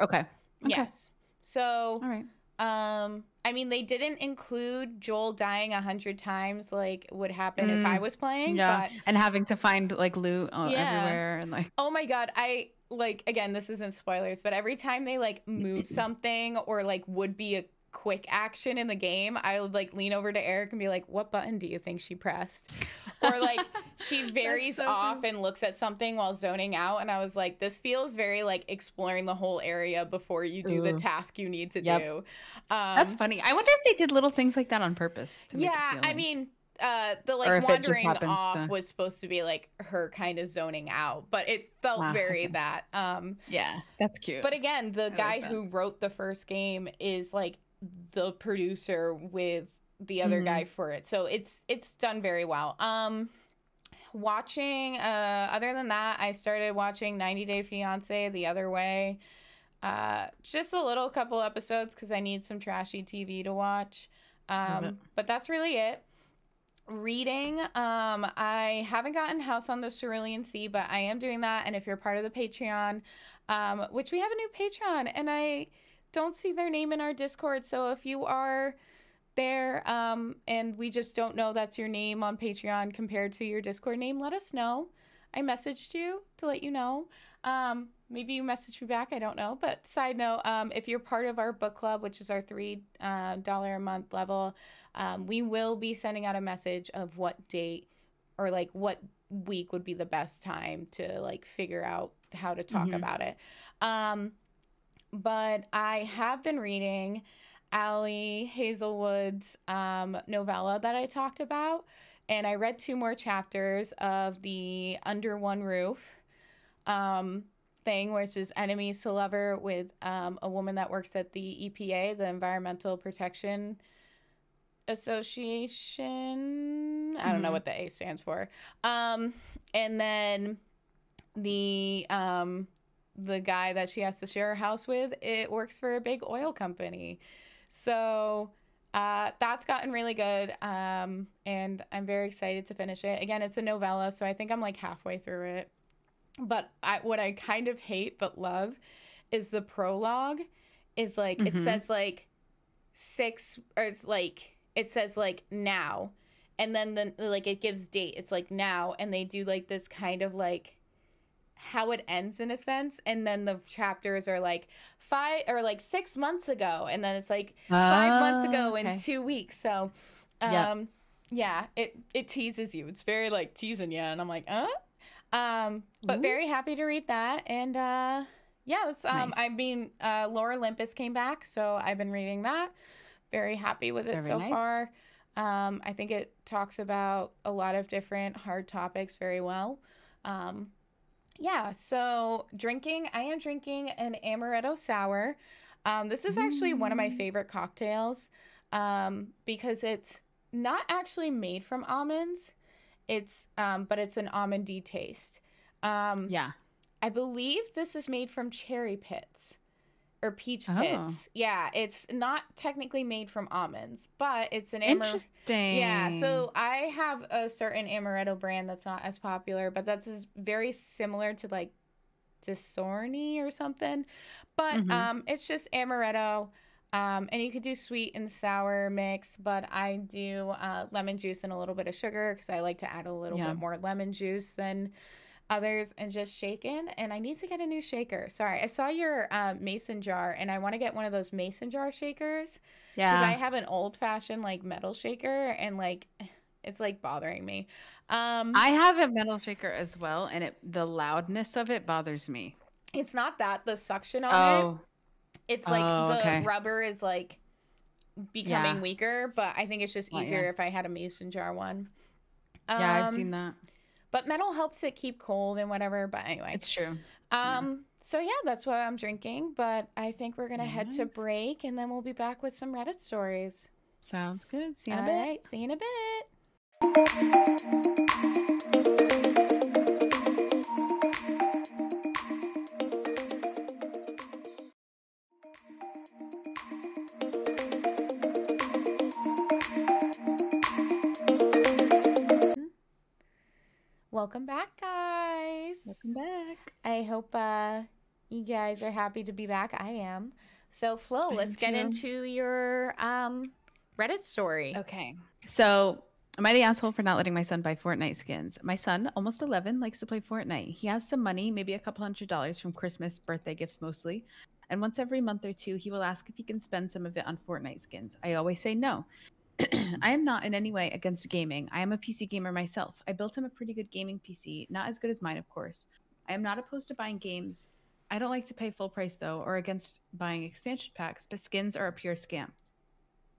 Okay. Okay. yes. So All right. Um, I mean, they didn't include Joel dying a hundred times like would happen if I Mm, was playing. Yeah. But And having to find like loot uh, Yeah. everywhere and like. oh my god, I like again, this isn't spoilers, but every time they like move something or like would be a quick action in the game, I would like lean over to Eric and be like, "What button do you think she pressed?" Or like she varies so off funny. and looks at something while zoning out, and I was like, "This feels very like exploring the whole area before you do the task you need to Yep. do." Um, That's funny. I wonder if they did little things like that on purpose. To make it yeah i mean uh the like if it just wandering happens off to- was supposed to be like her kind of zoning out but it felt Ah, very that um yeah, that's cute. but again the like guy that. who wrote the first game is like the producer with the other Mhm. guy for it. So it's it's done very well. Um watching uh other than that i started watching 90 day fiance the other way. Uh just a little couple episodes because i need some trashy tv to watch. Um but that's really it. Reading um i haven't gotten house on the cerulean sea but i am doing that. And if you're part of the patreon um which we have a new patreon and i don't see their name in our discord so if you are there um and we just don't know that's your name on patreon compared to your discord name let us know. I messaged you to let you know. Um maybe you messaged me back i don't know but side note um if you're part of our book club which is our three uh, a month level um, we will be sending out a message of what date or like what week would be the best time to like figure out how to talk Mhm. about it. Um but i have been reading Ali Hazelwood's um, novella that I talked about, and I read two more chapters of the Under One Roof um, thing, which is enemies to lover with um, a woman that works at the EPA, the Environmental Protection Association. I don't know Mhm. what the A stands for. Um, and then the um, the guy that she has to share a house with, it works for a big oil company. So uh, that's gotten really good. Um, and I'm very excited to finish it. Again, it's a novella, so I think I'm like halfway through it. But I, what I kind of hate but love is the prologue. Is like it Mhm. says like six or it's like it says like now, and then the like it gives date. It's like now, and they do like this kind of like how it ends in a sense and then the chapters are like five or like six months ago and then it's like five months ago Oh, in two weeks so Yep. um yeah it it teases you it's very like teasing you and i'm like uh um but Ooh. very happy to read that and uh yeah that's um Nice. i mean uh Lore Olympus came back so i've been reading that very happy with it Very so nice. far um i think it talks about a lot of different hard topics very well um yeah, so drinking, I am drinking an amaretto sour. Um, this is actually one of my Mm. favorite cocktails um, because it's not actually made from almonds. It's um, but it's an almondy taste. Um, Yeah. I believe this is made from cherry pits or peach Oh. pits. Yeah, it's not technically made from almonds, but it's an amaretto. Interesting. Yeah, so I have a certain amaretto brand that's not as popular, but that's very similar to like Disaronno or something. But Mhm. um, it's just amaretto. Um, and you could do sweet and sour mix, but I do uh, lemon juice and a little bit of sugar because I like to add a little Yeah. bit more lemon juice than others and just shaken. And I need to get a new shaker. Sorry, I saw your uh, mason jar and I want to get one of those mason jar shakers because yeah. I have an old fashioned like metal shaker and like it's like bothering me. Um, I have a metal shaker as well, and it the loudness of it bothers me. it's not that the suction on it. Oh, It's like Oh, the okay. rubber is like becoming Yeah. weaker, but I think it's just Oh, yeah. easier if I had a mason jar one. yeah, I've Um, seen that. But metal helps it keep cold and whatever. But anyway, It's true. um, so yeah, that's what I'm drinking. But I think we're gonna head to break and then we'll be back with some Reddit stories. Sounds good. See you in a bit. right, see you in a bit. Welcome back, guys. Welcome back. I hope uh, you guys are happy to be back. I am. So, Flow, I let's get too. into your um, Reddit story. Okay. So, am I the asshole for not letting my son buy Fortnite skins? My son, almost 11, likes to play Fortnite. He has some money, maybe a couple hundred dollars from Christmas, birthday gifts mostly. And once every month or two, he will ask if he can spend some of it on Fortnite skins. I always say no. I am not in any way against gaming. I am a PC gamer myself. I built him a pretty good gaming PC, not as good as mine, of course. I am not opposed to buying games. I don't like to pay full price though, or against buying expansion packs, but skins are a pure scam.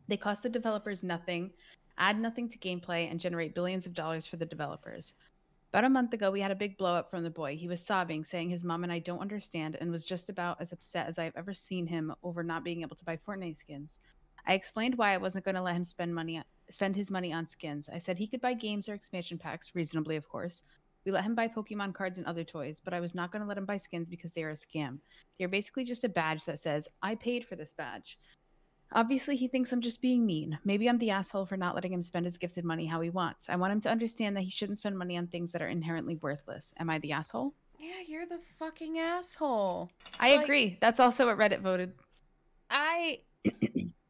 They cost the developers nothing, add nothing to gameplay, and generate billions of dollars for the developers. About a month ago, we had a big blow up from the boy. He was sobbing, saying his mom and I don't understand, and was just about as upset as I've ever seen him over not being able to buy Fortnite skins. I explained why I wasn't going to let him spend money spend his money on skins. I said he could buy games or expansion packs, reasonably, of course. We let him buy Pokemon cards and other toys, but I was not going to let him buy skins because they are a scam. They're basically just a badge that says, I paid for this badge. Obviously, he thinks I'm just being mean. Maybe I'm the asshole for not letting him spend his gifted money how he wants. I want him to understand that he shouldn't spend money on things that are inherently worthless. Am I the asshole? Yeah, you're the fucking asshole. I Like- agree. That's also what Reddit voted. I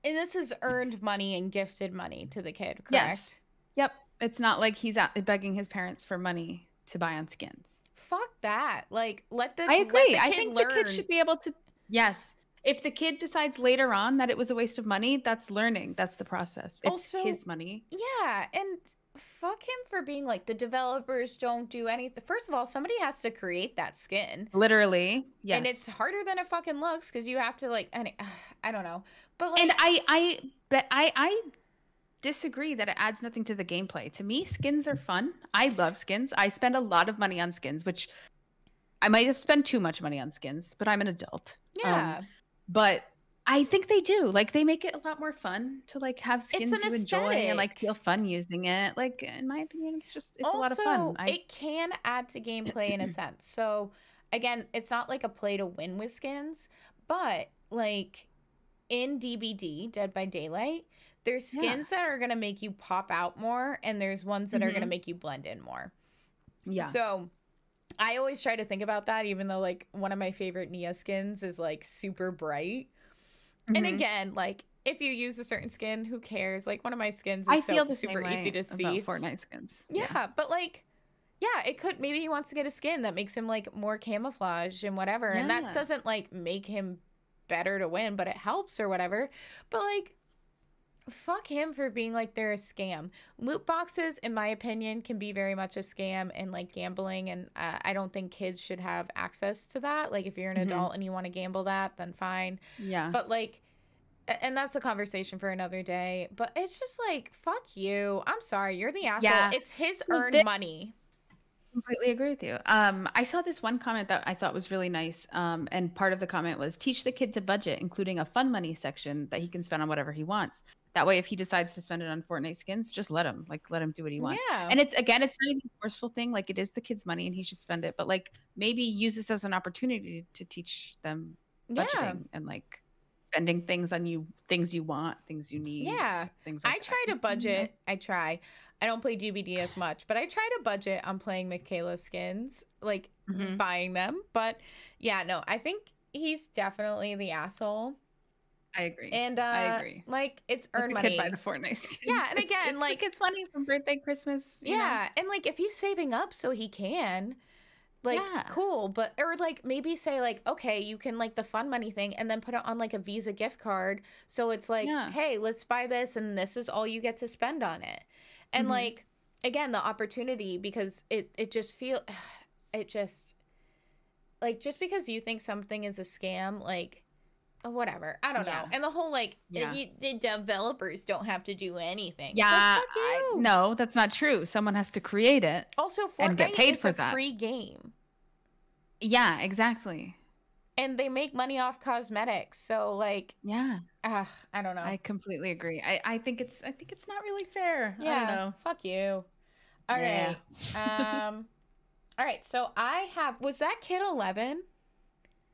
and this is earned money and gifted money to the kid, correct? Yes. Yep. It's not like he's out begging his parents for money to buy on skins. Fuck that. Like let the I agree. the I think learn. the kid should be able to. Yes. If the kid decides later on that it was a waste of money, that's learning. That's the process. It's Also- his money. Yeah, and fuck him for being like the developers don't do anything. First of all, somebody has to create that skin. Literally. Yes. And it's harder than it fucking looks because you have to like I don't know. But like and I I bet I I disagree that it adds nothing to the gameplay. To me, skins are fun. I love skins. I spend a lot of money on skins, which I might have spent too much money on skins, but I'm an adult. Um, yeah. but I think they do. Like they make it a lot more fun to like have skins you enjoy and like feel fun using it. Like in my opinion, it's just it's a lot of fun. Also, I, it can add to gameplay in a sense. So again, it's not like a play to win with skins, but like in DBD, Dead by Daylight, there's Yeah. skins that are gonna make you pop out more, and there's ones that are gonna Mhm. make you blend in more. yeah. So I always try to think about that, even though like one of my favorite Nea skins is like super bright. And Mhm. again, like if you use a certain skin, who cares? Like one of my skins is I so feel the super same way easy to about see. Fortnite skins. Yeah, but like, yeah, it could. Maybe he wants to get a skin that makes him like more camouflage and whatever, and that doesn't like make him better to win, but it helps or whatever. But like, fuck him for being like they're a scam. Loot boxes, in my opinion, can be very much a scam and like gambling, and uh, I don't think kids should have access to that. Like, if you're an Mhm. adult and you want to gamble that, then fine. Yeah. But like, and that's a conversation for another day. But it's just like, fuck you. I'm sorry, you're the asshole. Yeah. It's his earned thi- money. Completely agree with you. Um, I saw this one comment that I thought was really nice. Um, and part of the comment was teach the kid to budget, including a fun money section that he can spend on whatever he wants. That way, if he decides to spend it on Fortnite skins, just let him. Like, let him do what he wants. Yeah. And it's again, it's not even a forceful thing. Like, it is the kid's money, and he should spend it. But like, maybe use this as an opportunity to teach them yeah. budgeting and like spending things on you, things you want, things you need. Yeah. things. I Like that. try to You know? budget. I try. I don't play DBD as much, but I try to budget on playing Mikaela skins, like Mhm. buying them. But yeah, no, I think he's definitely the asshole. I agree. And uh, I agree. Like it's earned the money. buy the Fortnite skins. Yeah, and again, it's like- the kid's money from birthday, Christmas. you know? Yeah, and like if he's saving up so he can, like Yeah. cool, but or like maybe say like okay, you can like the fun money thing and then put it on like a Visa gift card so it's like, Yeah. hey, let's buy this and this is all you get to spend on it. And Mhm. like again, the opportunity because it it just feel it just like just because you think something is a scam, like whatever. I don't Yeah. know. And the whole like Yeah. you, the developers don't have to do anything. Like, Yeah, fuck I- no, that's not true. Someone has to create it. Also, Fortnite and get paid is for a that. free game, Yeah, exactly. and they make money off cosmetics. So, like, Yeah, uh, I don't know. I completely agree. I, I think it's I think it's not really fair. I yeah, don't know. fuck you. All right. Yeah. um. All right. So I have. Was that kid eleven?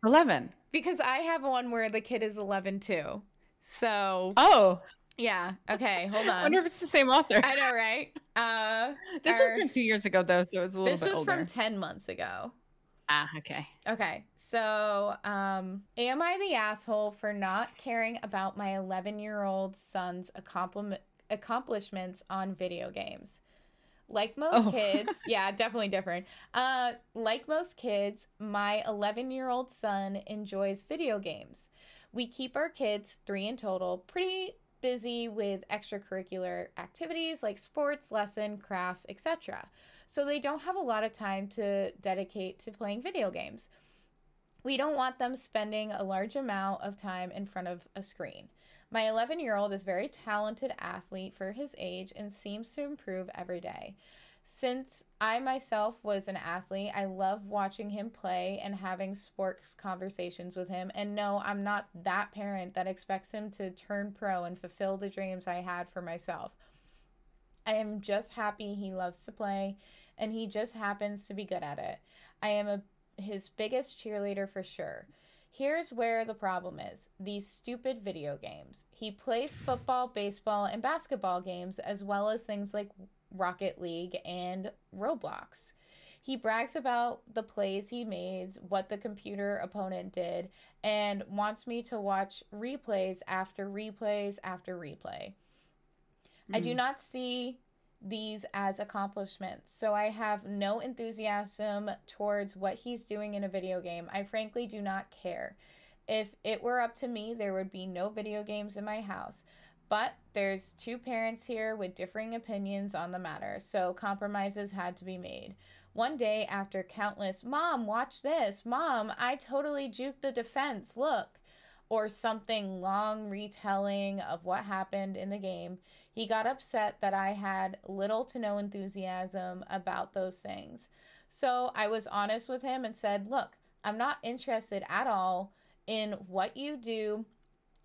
Eleven. Because I have one where the kid is eleven too. So Oh, Yeah. Okay. Hold on. I wonder if it's the same author. I know, right? Uh, this our- was from two years ago, though, so it was a little this was from ten months ago. Ah, okay. Okay, so um, am I the asshole for not caring about my 11 year old son's accompli- accomplishments on video games? Like most Oh. kids, yeah, definitely different. Uh, like most kids, my 11 year old son enjoys video games. We keep our kids, three in total, pretty busy with extracurricular activities like sports, lesson, crafts, etc so they don't have a lot of time to dedicate to playing video games. We don't want them spending a large amount of time in front of a screen. My 11 year old is very talented athlete for his age and seems to improve every day. Since I myself was an athlete, I love watching him play and having sports conversations with him. And no, I'm not that parent that expects him to turn pro and fulfill the dreams I had for myself. I am just happy he loves to play and he just happens to be good at it. I am a his biggest cheerleader for sure. Here's where the problem is these stupid video games. He plays football, baseball, and basketball games, as well as things like Rocket League and Roblox. He brags about the plays he made, what the computer opponent did, and wants me to watch replays after replays after replay. I do Mm. not see these as accomplishments, so I have no enthusiasm towards what he's doing in a video game. I frankly do not care. If it were up to me, there would be no video games in my house. But there's two parents here with differing opinions on the matter, so compromises had to be made. One day, after countless, Mom, watch this, Mom, I totally juked the defense, look, or something long retelling of what happened in the game, he got upset that I had little to no enthusiasm about those things. So I was honest with him and said, Look, I'm not interested at all in what you do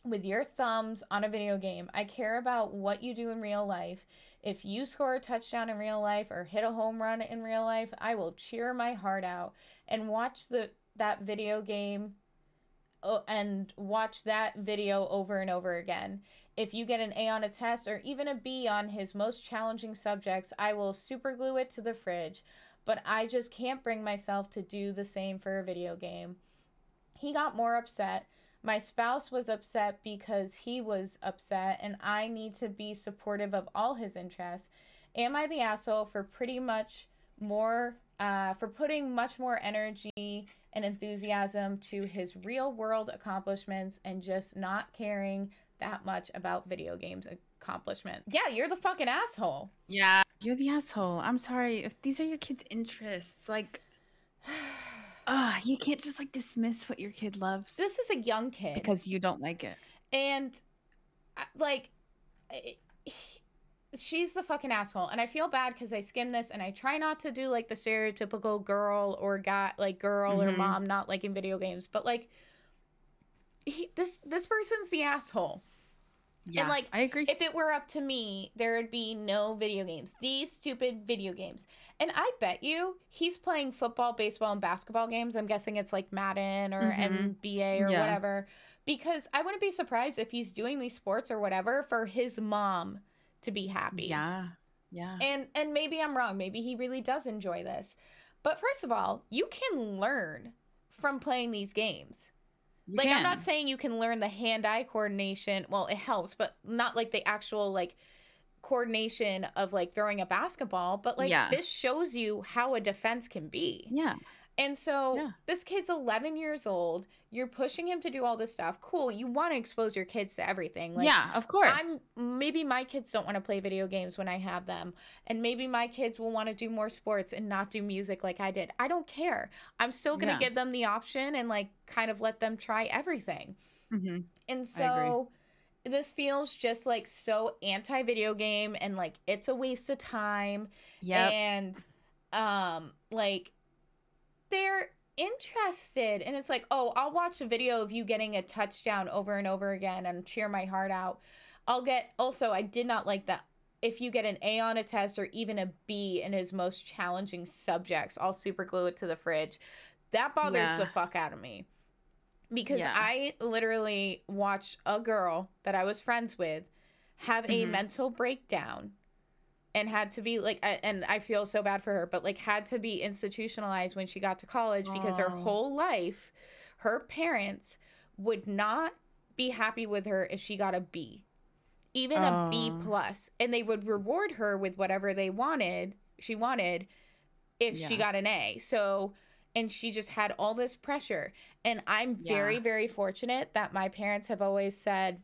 with your thumbs on a video game. I care about what you do in real life. If you score a touchdown in real life or hit a home run in real life, I will cheer my heart out and watch the that video game and watch that video over and over again. If you get an A on a test or even a B on his most challenging subjects, I will super glue it to the fridge. But I just can't bring myself to do the same for a video game. He got more upset. My spouse was upset because he was upset, and I need to be supportive of all his interests. Am I the asshole for pretty much more, uh, for putting much more energy and enthusiasm to his real world accomplishments and just not caring that much about video games accomplishment? Yeah, you're the fucking asshole. Yeah, you're the asshole. I'm sorry if these are your kid's interests. Like, ah, you can't just like dismiss what your kid loves This is a young kid. because you don't like it. and like I- she's the fucking asshole and i feel bad because i skim this and i try not to do like the stereotypical girl or guy like girl or Mhm. mom not liking video games but like he, this this person's the asshole Yeah, like, I agree. if it were up to me there would be no video games these stupid video games and i bet you he's playing football baseball and basketball games i'm guessing it's like madden or Mhm. nba or Yeah. whatever because i wouldn't be surprised if he's doing these sports or whatever for his mom to be happy. Yeah, yeah. and and maybe i'm wrong. Maybe he really does enjoy this. But first of all you can learn from playing these games. You like i'm not saying you can learn the hand-eye coordination. Well it helps but not like the actual like coordination of like throwing a basketball but like Yeah. this shows you how a defense can be. Yeah, and so Yeah. this kid's 11 years old you're pushing him to do all this stuff cool you want to expose your kids to everything like yeah, of course. I'm maybe my kids don't want to play video games when I have them, and maybe my kids will want to do more sports and not do music like I did. I don't care. I'm still gonna Yeah. give them the option and like kind of let them try everything. hmm And so this feels just like so anti video game and like it's a waste of time Yeah. and um like they're interested and it's like oh i'll watch a video of you getting a touchdown over and over again and cheer my heart out i'll get also i did not like that if you get an a on a test or even a b in his most challenging subjects i'll super glue it to the fridge that bothers Yeah. the fuck out of me because Yeah. i literally watched a girl that i was friends with have a Mhm. mental breakdown and had to be like I- and I feel so bad for her but like had to be institutionalized when she got to college because her Oh. whole life her parents would not be happy with her if she got a B even a B Oh. plus and they would reward her with whatever they wanted she wanted if she got an A so and she just had all this pressure and I'm very Yeah. very fortunate that my parents have always said "W-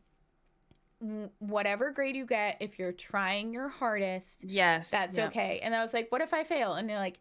whatever grade you get if you're trying your hardest Yes. that's yep. okay. And I was like, what if I fail? And they're like,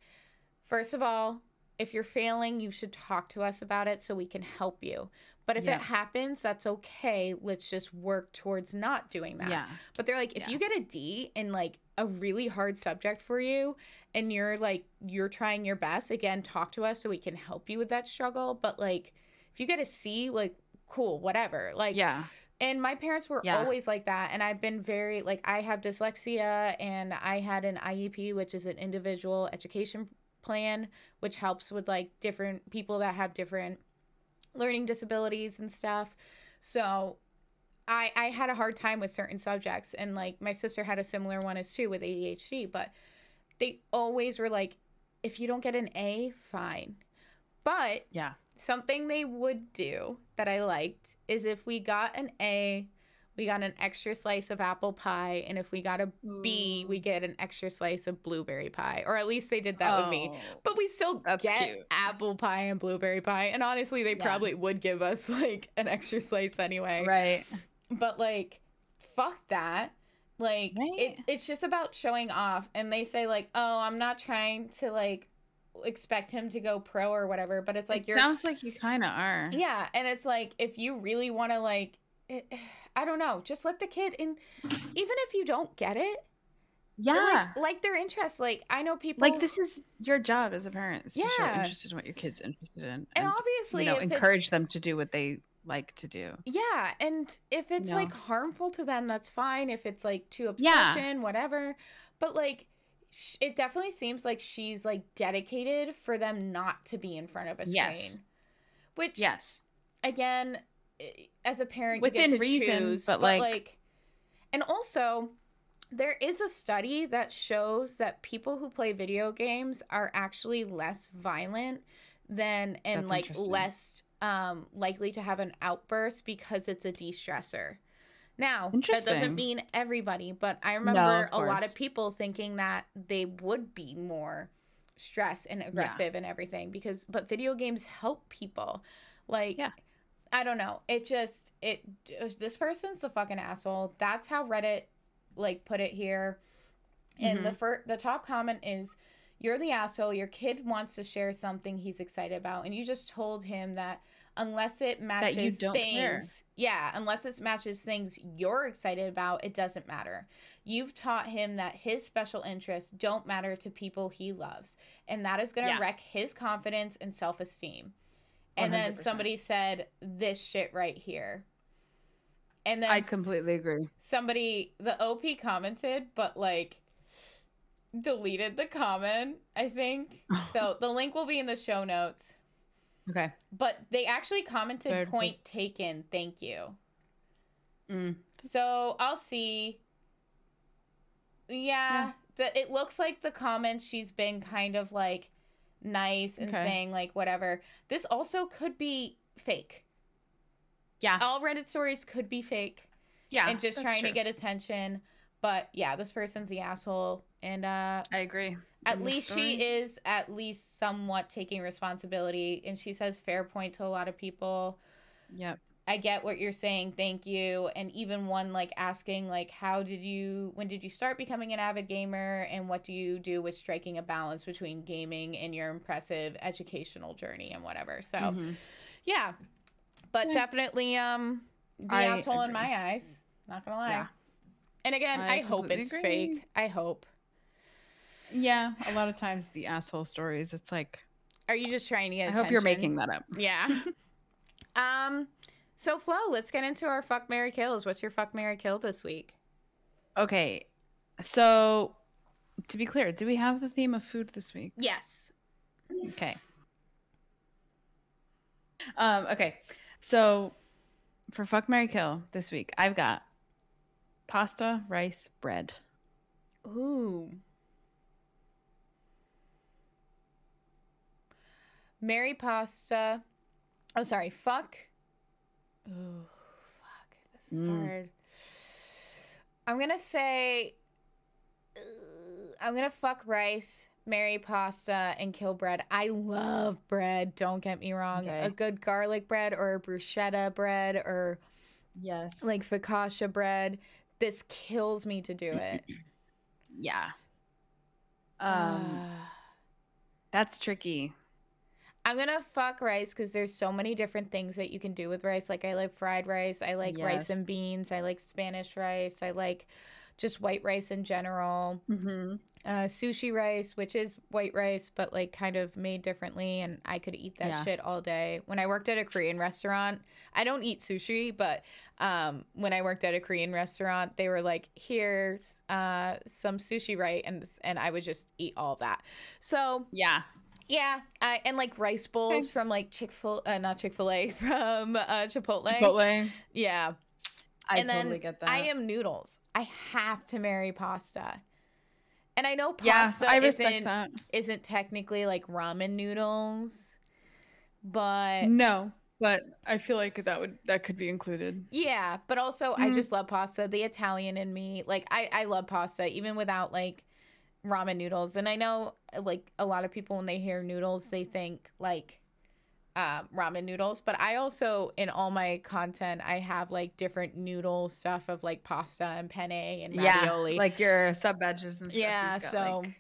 first of all, if you're failing, you should talk to us about it so we can help you. But if Yeah. it happens, that's okay. Let's just work towards not doing that. Yeah. But they're like, if Yeah. you get a D in like a really hard subject for you and you're like, you're trying your best, again, talk to us so we can help you with that struggle. But like, if you get a C, like, cool, whatever. Like, Yeah. And my parents were Yeah. always like that and i've been very like i have dyslexia and i had an iep which is an individual education plan which helps with like different people that have different learning disabilities and stuff so i i had a hard time with certain subjects and like my sister had a similar one as too with adhd but they always were like if you don't get an a fine but Yeah. something they would do that I liked is if we got an A, we got an extra slice of apple pie, and if we got a B, we get an extra slice of blueberry pie, or at least they did that with me. Oh. But we still get cute. apple pie and blueberry pie, and honestly, they Yeah. probably would give us like an extra slice anyway. Right. But like, fuck that. Like, it, it's just about showing off, and they say like, oh, I'm not trying to like expect him to go pro or whatever, but it's like It you're sounds like you kind of are. yeah, and it's like if you really want to like it, I don't know, just let the kid in even if you don't get it, Yeah. like, like their interest. Like I know people Like this is your job as a parent is to show Yeah. interested in what your kid's interested in, and and obviously you know encourage them to do what they like to do. Yeah, and if it's No. like harmful to them, that's fine. If it's like to Yeah. obsession, whatever. But like it definitely seems like she's like dedicated for them not to be in front of a screen. Yes. Which Yes. again, as a parent, Within you get to reason, choose, but, like- like, and also, there is a study that shows that people who play video games are actually less violent than and That's like less um likely to have an outburst because it's a de-stressor. Now, that doesn't mean everybody, but I remember of a lot of people thinking that they would be more stressed and aggressive and everything because but video games help people. Like Yeah. I don't know. It just it this person's the fucking asshole. That's how Reddit like put it here. And the mm-hmm. first the top comment is you're the asshole. Your kid wants to share something he's excited about and you just told him that unless it matches things care. yeah, unless it matches things you're excited about, it doesn't matter. You've taught him that his special interests don't matter to people he loves, and that is going to Yeah. wreck his confidence and self esteem. And then 100%. somebody said, This shit right here. And then I completely agree. somebody, the OP commented, but like deleted the comment, I think. so the link will be in the show notes. Okay. But they actually commented, Very Point taken, thank you. Mm. So I'll see. Yeah, the, it looks like the comments she's been kind of like nice and Okay. saying like whatever. This also could be fake. Yeah. All Reddit stories could be fake yeah. and just trying to get attention. But yeah, this person's the asshole, and uh, I agree. at In least she is at least somewhat taking responsibility, and she says fair point to a lot of people. Yep. I get what you're saying. Thank you. And even one like asking like how did you when did you start becoming an avid gamer and what do you do with striking a balance between gaming and your impressive educational journey and whatever. So, Mhm. yeah. But Yeah. definitely um the I asshole in my eyes. Not to lie. Yeah. And again, I, I hope it's agree. fake. I hope. Yeah. A lot of times the asshole stories, it's like Are you just trying to get I hope you're making that up. Yeah. um so Flow, let's get into our fuck Mary kills. What's your fuck Mary kill this week? Okay. So to be clear, do we have the theme of food this week? Yes. Okay. Um, okay. So for fuck Mary Kill this week, I've got pasta, rice, bread. Ooh. Marry pasta. Oh, sorry. Fuck. Ooh, fuck. This is Mm. hard. I'm gonna say. uh, I'm gonna fuck rice, marry pasta, and kill bread. I love bread. Don't get me wrong. Okay. A good garlic bread or a bruschetta bread or Yes. like focaccia bread. This kills me to do it. yeah. Um, Ah. that's tricky. I'm gonna fuck rice because there's so many different things that you can do with rice. Like I like fried rice, I like rice and beans, I like Spanish rice, I like just white rice in general. Mm-hmm. Uh, sushi rice, which is white rice but like kind of made differently, and I could eat that Yeah. shit all day. When I worked at a Korean restaurant, I don't eat sushi, but um, when I worked at a Korean restaurant, they were like, "Here's uh, some sushi, right?" and and I would just eat all that. So Yeah. yeah, uh, and like rice bowls Okay. from like Chick Fil, uh, not Chick Fil A, from uh, Chipotle. Chipotle. Yeah, I and totally then get that. I am noodles. I have to marry pasta, and I know yeah, pasta I respect isn't that. isn't technically like ramen noodles, but No, but I feel like that would that could be included. yeah, but also I Mhm. just love pasta. The Italian in me, like I I love pasta even without like ramen noodles. And I know like a lot of people when they hear noodles, they think like um, ramen noodles. But I also in all my content, I have like different noodle stuff of like pasta and penne and ravioli. Yeah, like your sub badges and stuff. yeah, got, so like,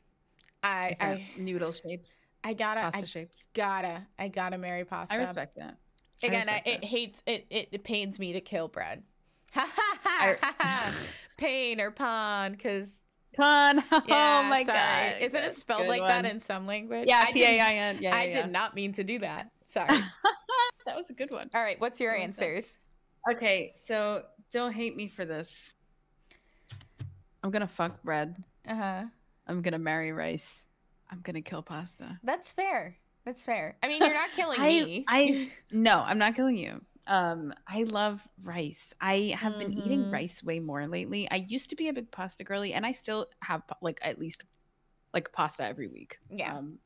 I I noodle shapes, I gotta pasta I shapes. gotta I gotta marry pasta. I respect that. I Again, I it that. hates it, it. It pains me to kill bread. I- Pain or pawn, because Pun. yeah. oh my sorry. god. Isn't it spelled like that in some language? Yeah, I P A I N. Yeah, I yeah, yeah. did not mean to do that. Sorry. That was a good one. All right, what's your that. answers? Okay, so don't hate me for this. I'm gonna fuck bread. Uh huh. I'm gonna marry rice. I'm gonna kill pasta. That's fair. That's fair. I mean, you're not killing I, me. I no, I'm not killing you. Um, I love rice. I have been eating Mhm. rice way more lately. I used to be a big pasta girly, and I still have like at least like pasta every week. Yeah. Um,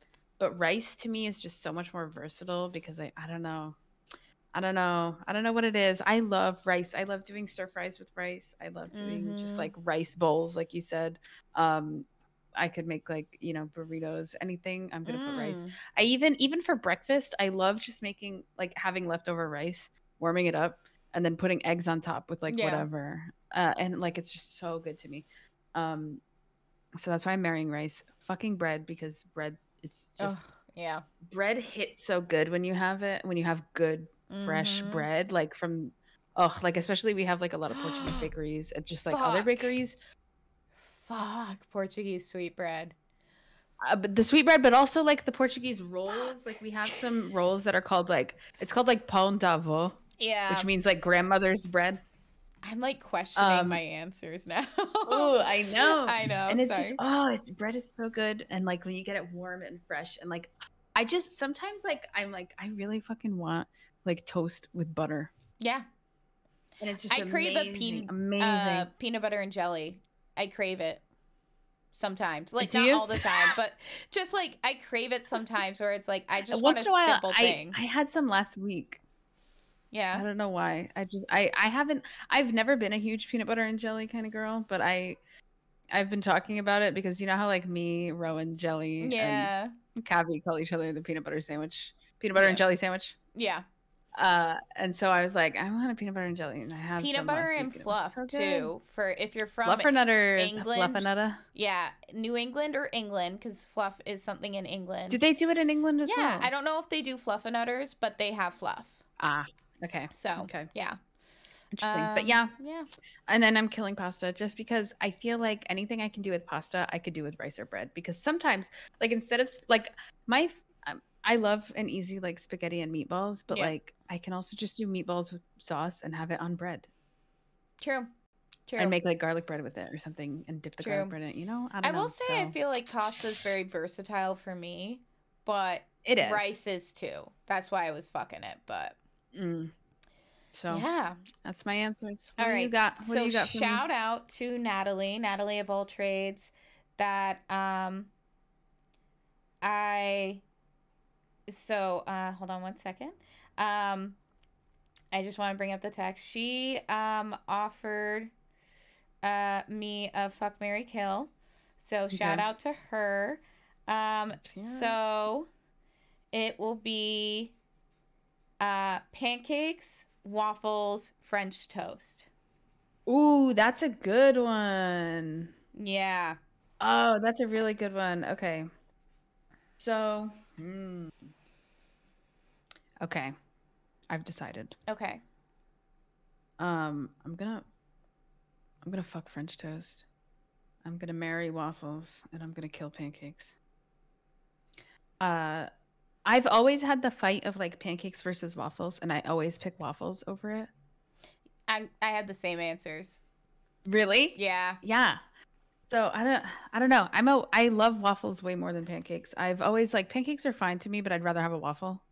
but rice to me is just so much more versatile because I I don't know. I don't know. I don't know what it is. I love rice. I love doing stir fries with rice. I love doing Mhm. just like rice bowls, like you said. Um, I could make like you know burritos, anything. I'm gonna put rice. Mm. I even even for breakfast, I love just making like having leftover rice, warming it up, and then putting eggs on top with like Yeah. whatever. Uh, and like it's just so good to me. Um, so that's why I'm marrying rice. Fucking bread because bread is just Ugh, yeah. bread hits so good when you have it when you have good fresh Mhm. bread like from oh like especially we have like a lot of Portuguese bakeries and just like other bakeries. Fuck Portuguese sweetbread. Uh, but the sweetbread, but also like the Portuguese rolls. Like we have some rolls that are called like it's called like pão d'avó, Yeah. which means like grandmother's bread. I'm like questioning Um, my answers now. Oh, I know. I know. and it's sorry. just oh, it's bread is so good, and like when you get it warm and fresh, and like I just sometimes like I'm like I really fucking want like toast with butter, yeah. and it's just I crave a amazing, pean- amazing. Uh, peanut butter and jelly. I crave it sometimes. Like Do not you? all the time, but just like I crave it sometimes where it's like I just Once want in a a while, simple I, thing. I had some last week. I don't know why. I just I I haven't I've never been a huge peanut butter and jelly kind of girl, but I I've been talking about it because you know how like me, Rowan, Jelly, Yeah. and Cavi call each other the peanut butter sandwich, peanut butter and jelly sandwich. Yeah. Uh, and so I was like, I want a peanut butter and jelly, and I have Peanut some butter and week, fluff so too. For if you're from Fluffernutters, England. fluffernutter. yeah, New England or England cause fluff is something in England. Did they do it in England as yeah, well? Yeah, I don't know if they do fluffernutters, but they have fluff. Ah, okay, So, okay, yeah. interesting. but Um, yeah, Yeah. And then I'm killing pasta just because I feel like anything I can do with pasta, I could do with rice or bread. Because sometimes, like instead of like my, um, I love an easy like spaghetti and meatballs, but Yeah. like I can also just do meatballs with sauce and have it on bread True. True. and make like garlic bread with it or something and dip the True. garlic bread in it. You know, I I, don't know. will say I feel like pasta is very versatile for me, but it is rice is too. That's why I was fucking it. But Mm. So yeah. that's my answers. What All do you got? What so you got for me? shout out to Natalie, Natalie of all trades, that um I so uh hold on one second. Um I just want to bring up the text. She um offered uh me a fuck Mary Kill. So shout Okay. out to her. Um it. so it will be uh pancakes, waffles, French toast. Ooh, that's a good one. Yeah. Oh, that's a really good one. Okay. So, hmm. okay. I've decided. Okay. Um, I'm gonna I'm gonna fuck French toast. I'm gonna marry waffles and I'm gonna kill pancakes. Uh I've always had the fight of like pancakes versus waffles, and I always pick waffles over it. I I had the same answers. Really? Yeah. Yeah. So I don't I don't know. I'm a I love waffles way more than pancakes. I've always like pancakes are fine to me, but I'd rather have a waffle.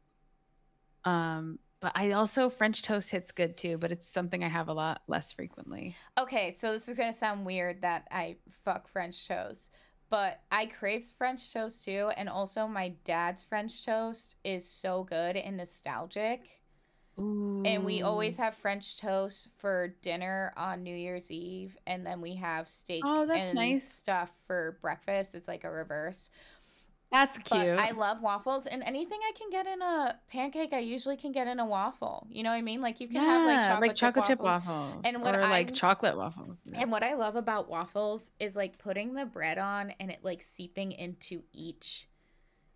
Um, but I also French toast hits good too, but it's something I have a lot less frequently. Okay, so this is gonna sound weird that I fuck French toast, but I crave French toast too, and also my dad's French toast is so good and nostalgic. Ooh. And we always have French toast for dinner on New Year's Eve, and then we have steak Oh, that's and nice. stuff for breakfast. It's like a reverse. That's cute. But I love waffles, and anything I can get in a pancake, I usually can get in a waffle. You know what I mean? Like you can have like chocolate, chip waffles. waffles. And what or like I'm- chocolate waffles. And what I love about waffles is like putting the bread on and it like seeping into each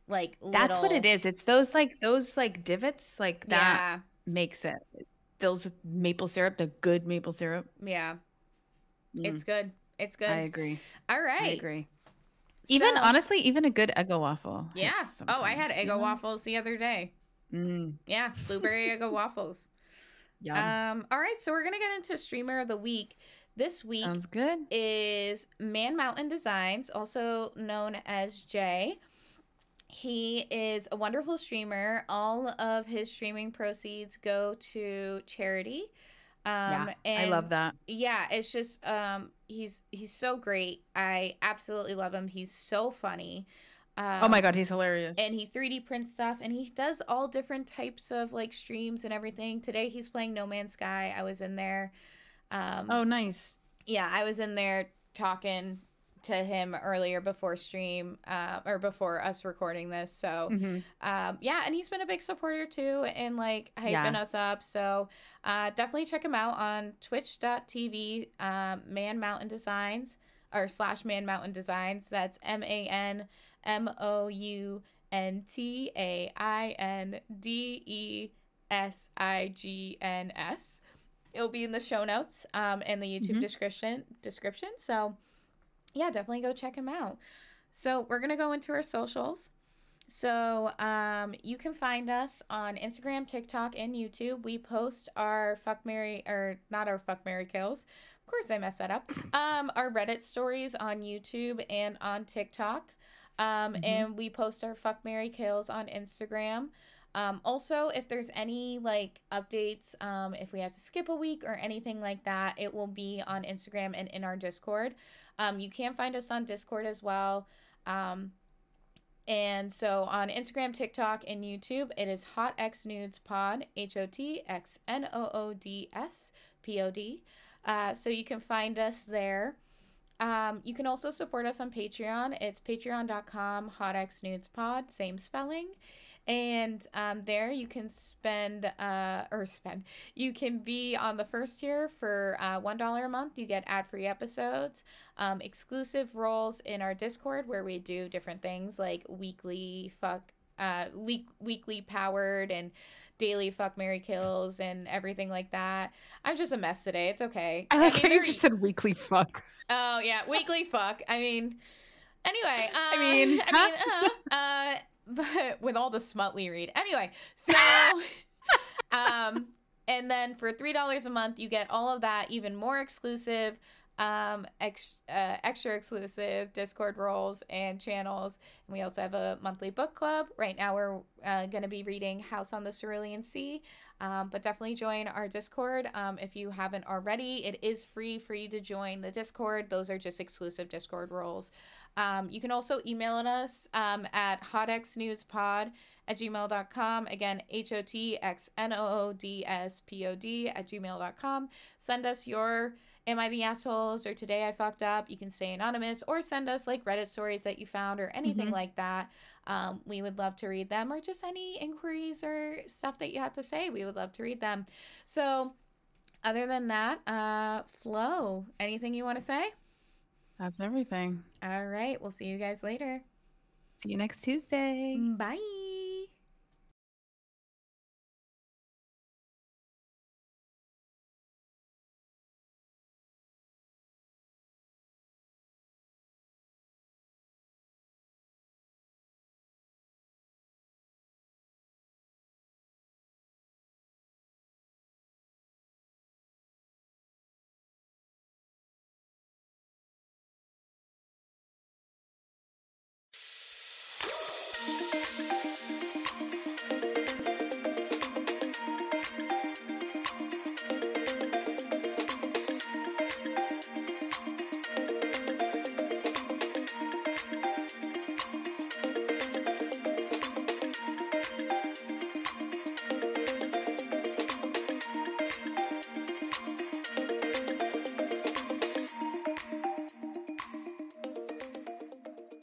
like That's what it is. It's those like those like divots like that Yeah. makes it. It fills with maple syrup, the good maple syrup. Yeah. Mm, It's good. It's good. I agree. All right. I agree. Even So- honestly, even a good Eggo waffle. Yeah. Oh, I had Eggo waffles the other day. Mm, Yeah, blueberry Eggo waffles. yum. Um all right, so we're going to get into streamer of the week. This week Sounds good. is Man Mountain Designs, also known as Jay. He is a wonderful streamer. All of his streaming proceeds go to charity. Um, yeah, I love that. Yeah, it's just um, he's he's so great. I absolutely love him. He's so funny. Um, oh my god, he's hilarious. and he 3D prints stuff and he does all different types of like streams and everything. Today he's playing No Man's Sky. I was in there. Um, oh, nice. yeah, I was in there talking to him earlier before stream uh, or before us recording this. So Mhm. um, yeah, and he's been a big supporter too and like hyping Yeah. us up. So uh, definitely check him out on twitch.tv, um, Man Mountain Designs or slash Man Mountain Designs. That's M A N M O U N T A I N D E S I G N S. It'll be in the show notes um, and the YouTube Mhm. description description. So yeah, definitely go check him out. So we're gonna go into our socials. So um, you can find us on Instagram, TikTok, and YouTube. We post our fuck Mary or not our fuck Mary kills. Of course, I messed that up. Um, our Reddit stories on YouTube and on TikTok. Um, Mhm. and we post our fuck Mary kills on Instagram. Um, also, if there's any like updates, um, if we have to skip a week or anything like that, it will be on Instagram and in our Discord. Um, you can find us on Discord as well. Um, and so on Instagram, TikTok, and YouTube, it is Hot X Noods Pod, H O T X N O O D S P O D. Uh, so you can find us there. Um, you can also support us on Patreon. It's patreon.com, Hot X Noods Pod, same spelling. And um, there you can spend, uh, or spend, you can be on the first tier for uh, $1 a month. You get ad free episodes, um, exclusive roles in our Discord where we do different things like weekly fuck, uh, week, weekly powered and daily fuck Mary kills and everything like that. I'm just a mess today. It's okay. I like mean, how you just said weekly fuck. Oh yeah, weekly fuck. I mean, anyway. Uh, I mean, mean, I mean, uh, uh, but with all the smut we read. Anyway, so, um, and then for three dollars a month, you get all of that, even more exclusive, um, ex- uh, extra exclusive Discord roles and channels. And we also have a monthly book club. Right now, we're uh, going to be reading House on the Cerulean Sea. Um, but definitely join our Discord um, if you haven't already. It is free for you to join the Discord. Those are just exclusive Discord roles. Um, you can also email us um, at hotxnoodspod at gmail.com. Again, H O T X N O O D S P O D at gmail.com. Send us your Am I the Assholes or Today I Fucked Up. You can stay anonymous or send us like Reddit stories that you found or anything mm-hmm. like that. Um, we would love to read them or just any inquiries or stuff that you have to say. We would love to read them. So, other than that, uh, Flow, anything you want to say? That's everything. All right. We'll see you guys later. See you next Tuesday. Bye.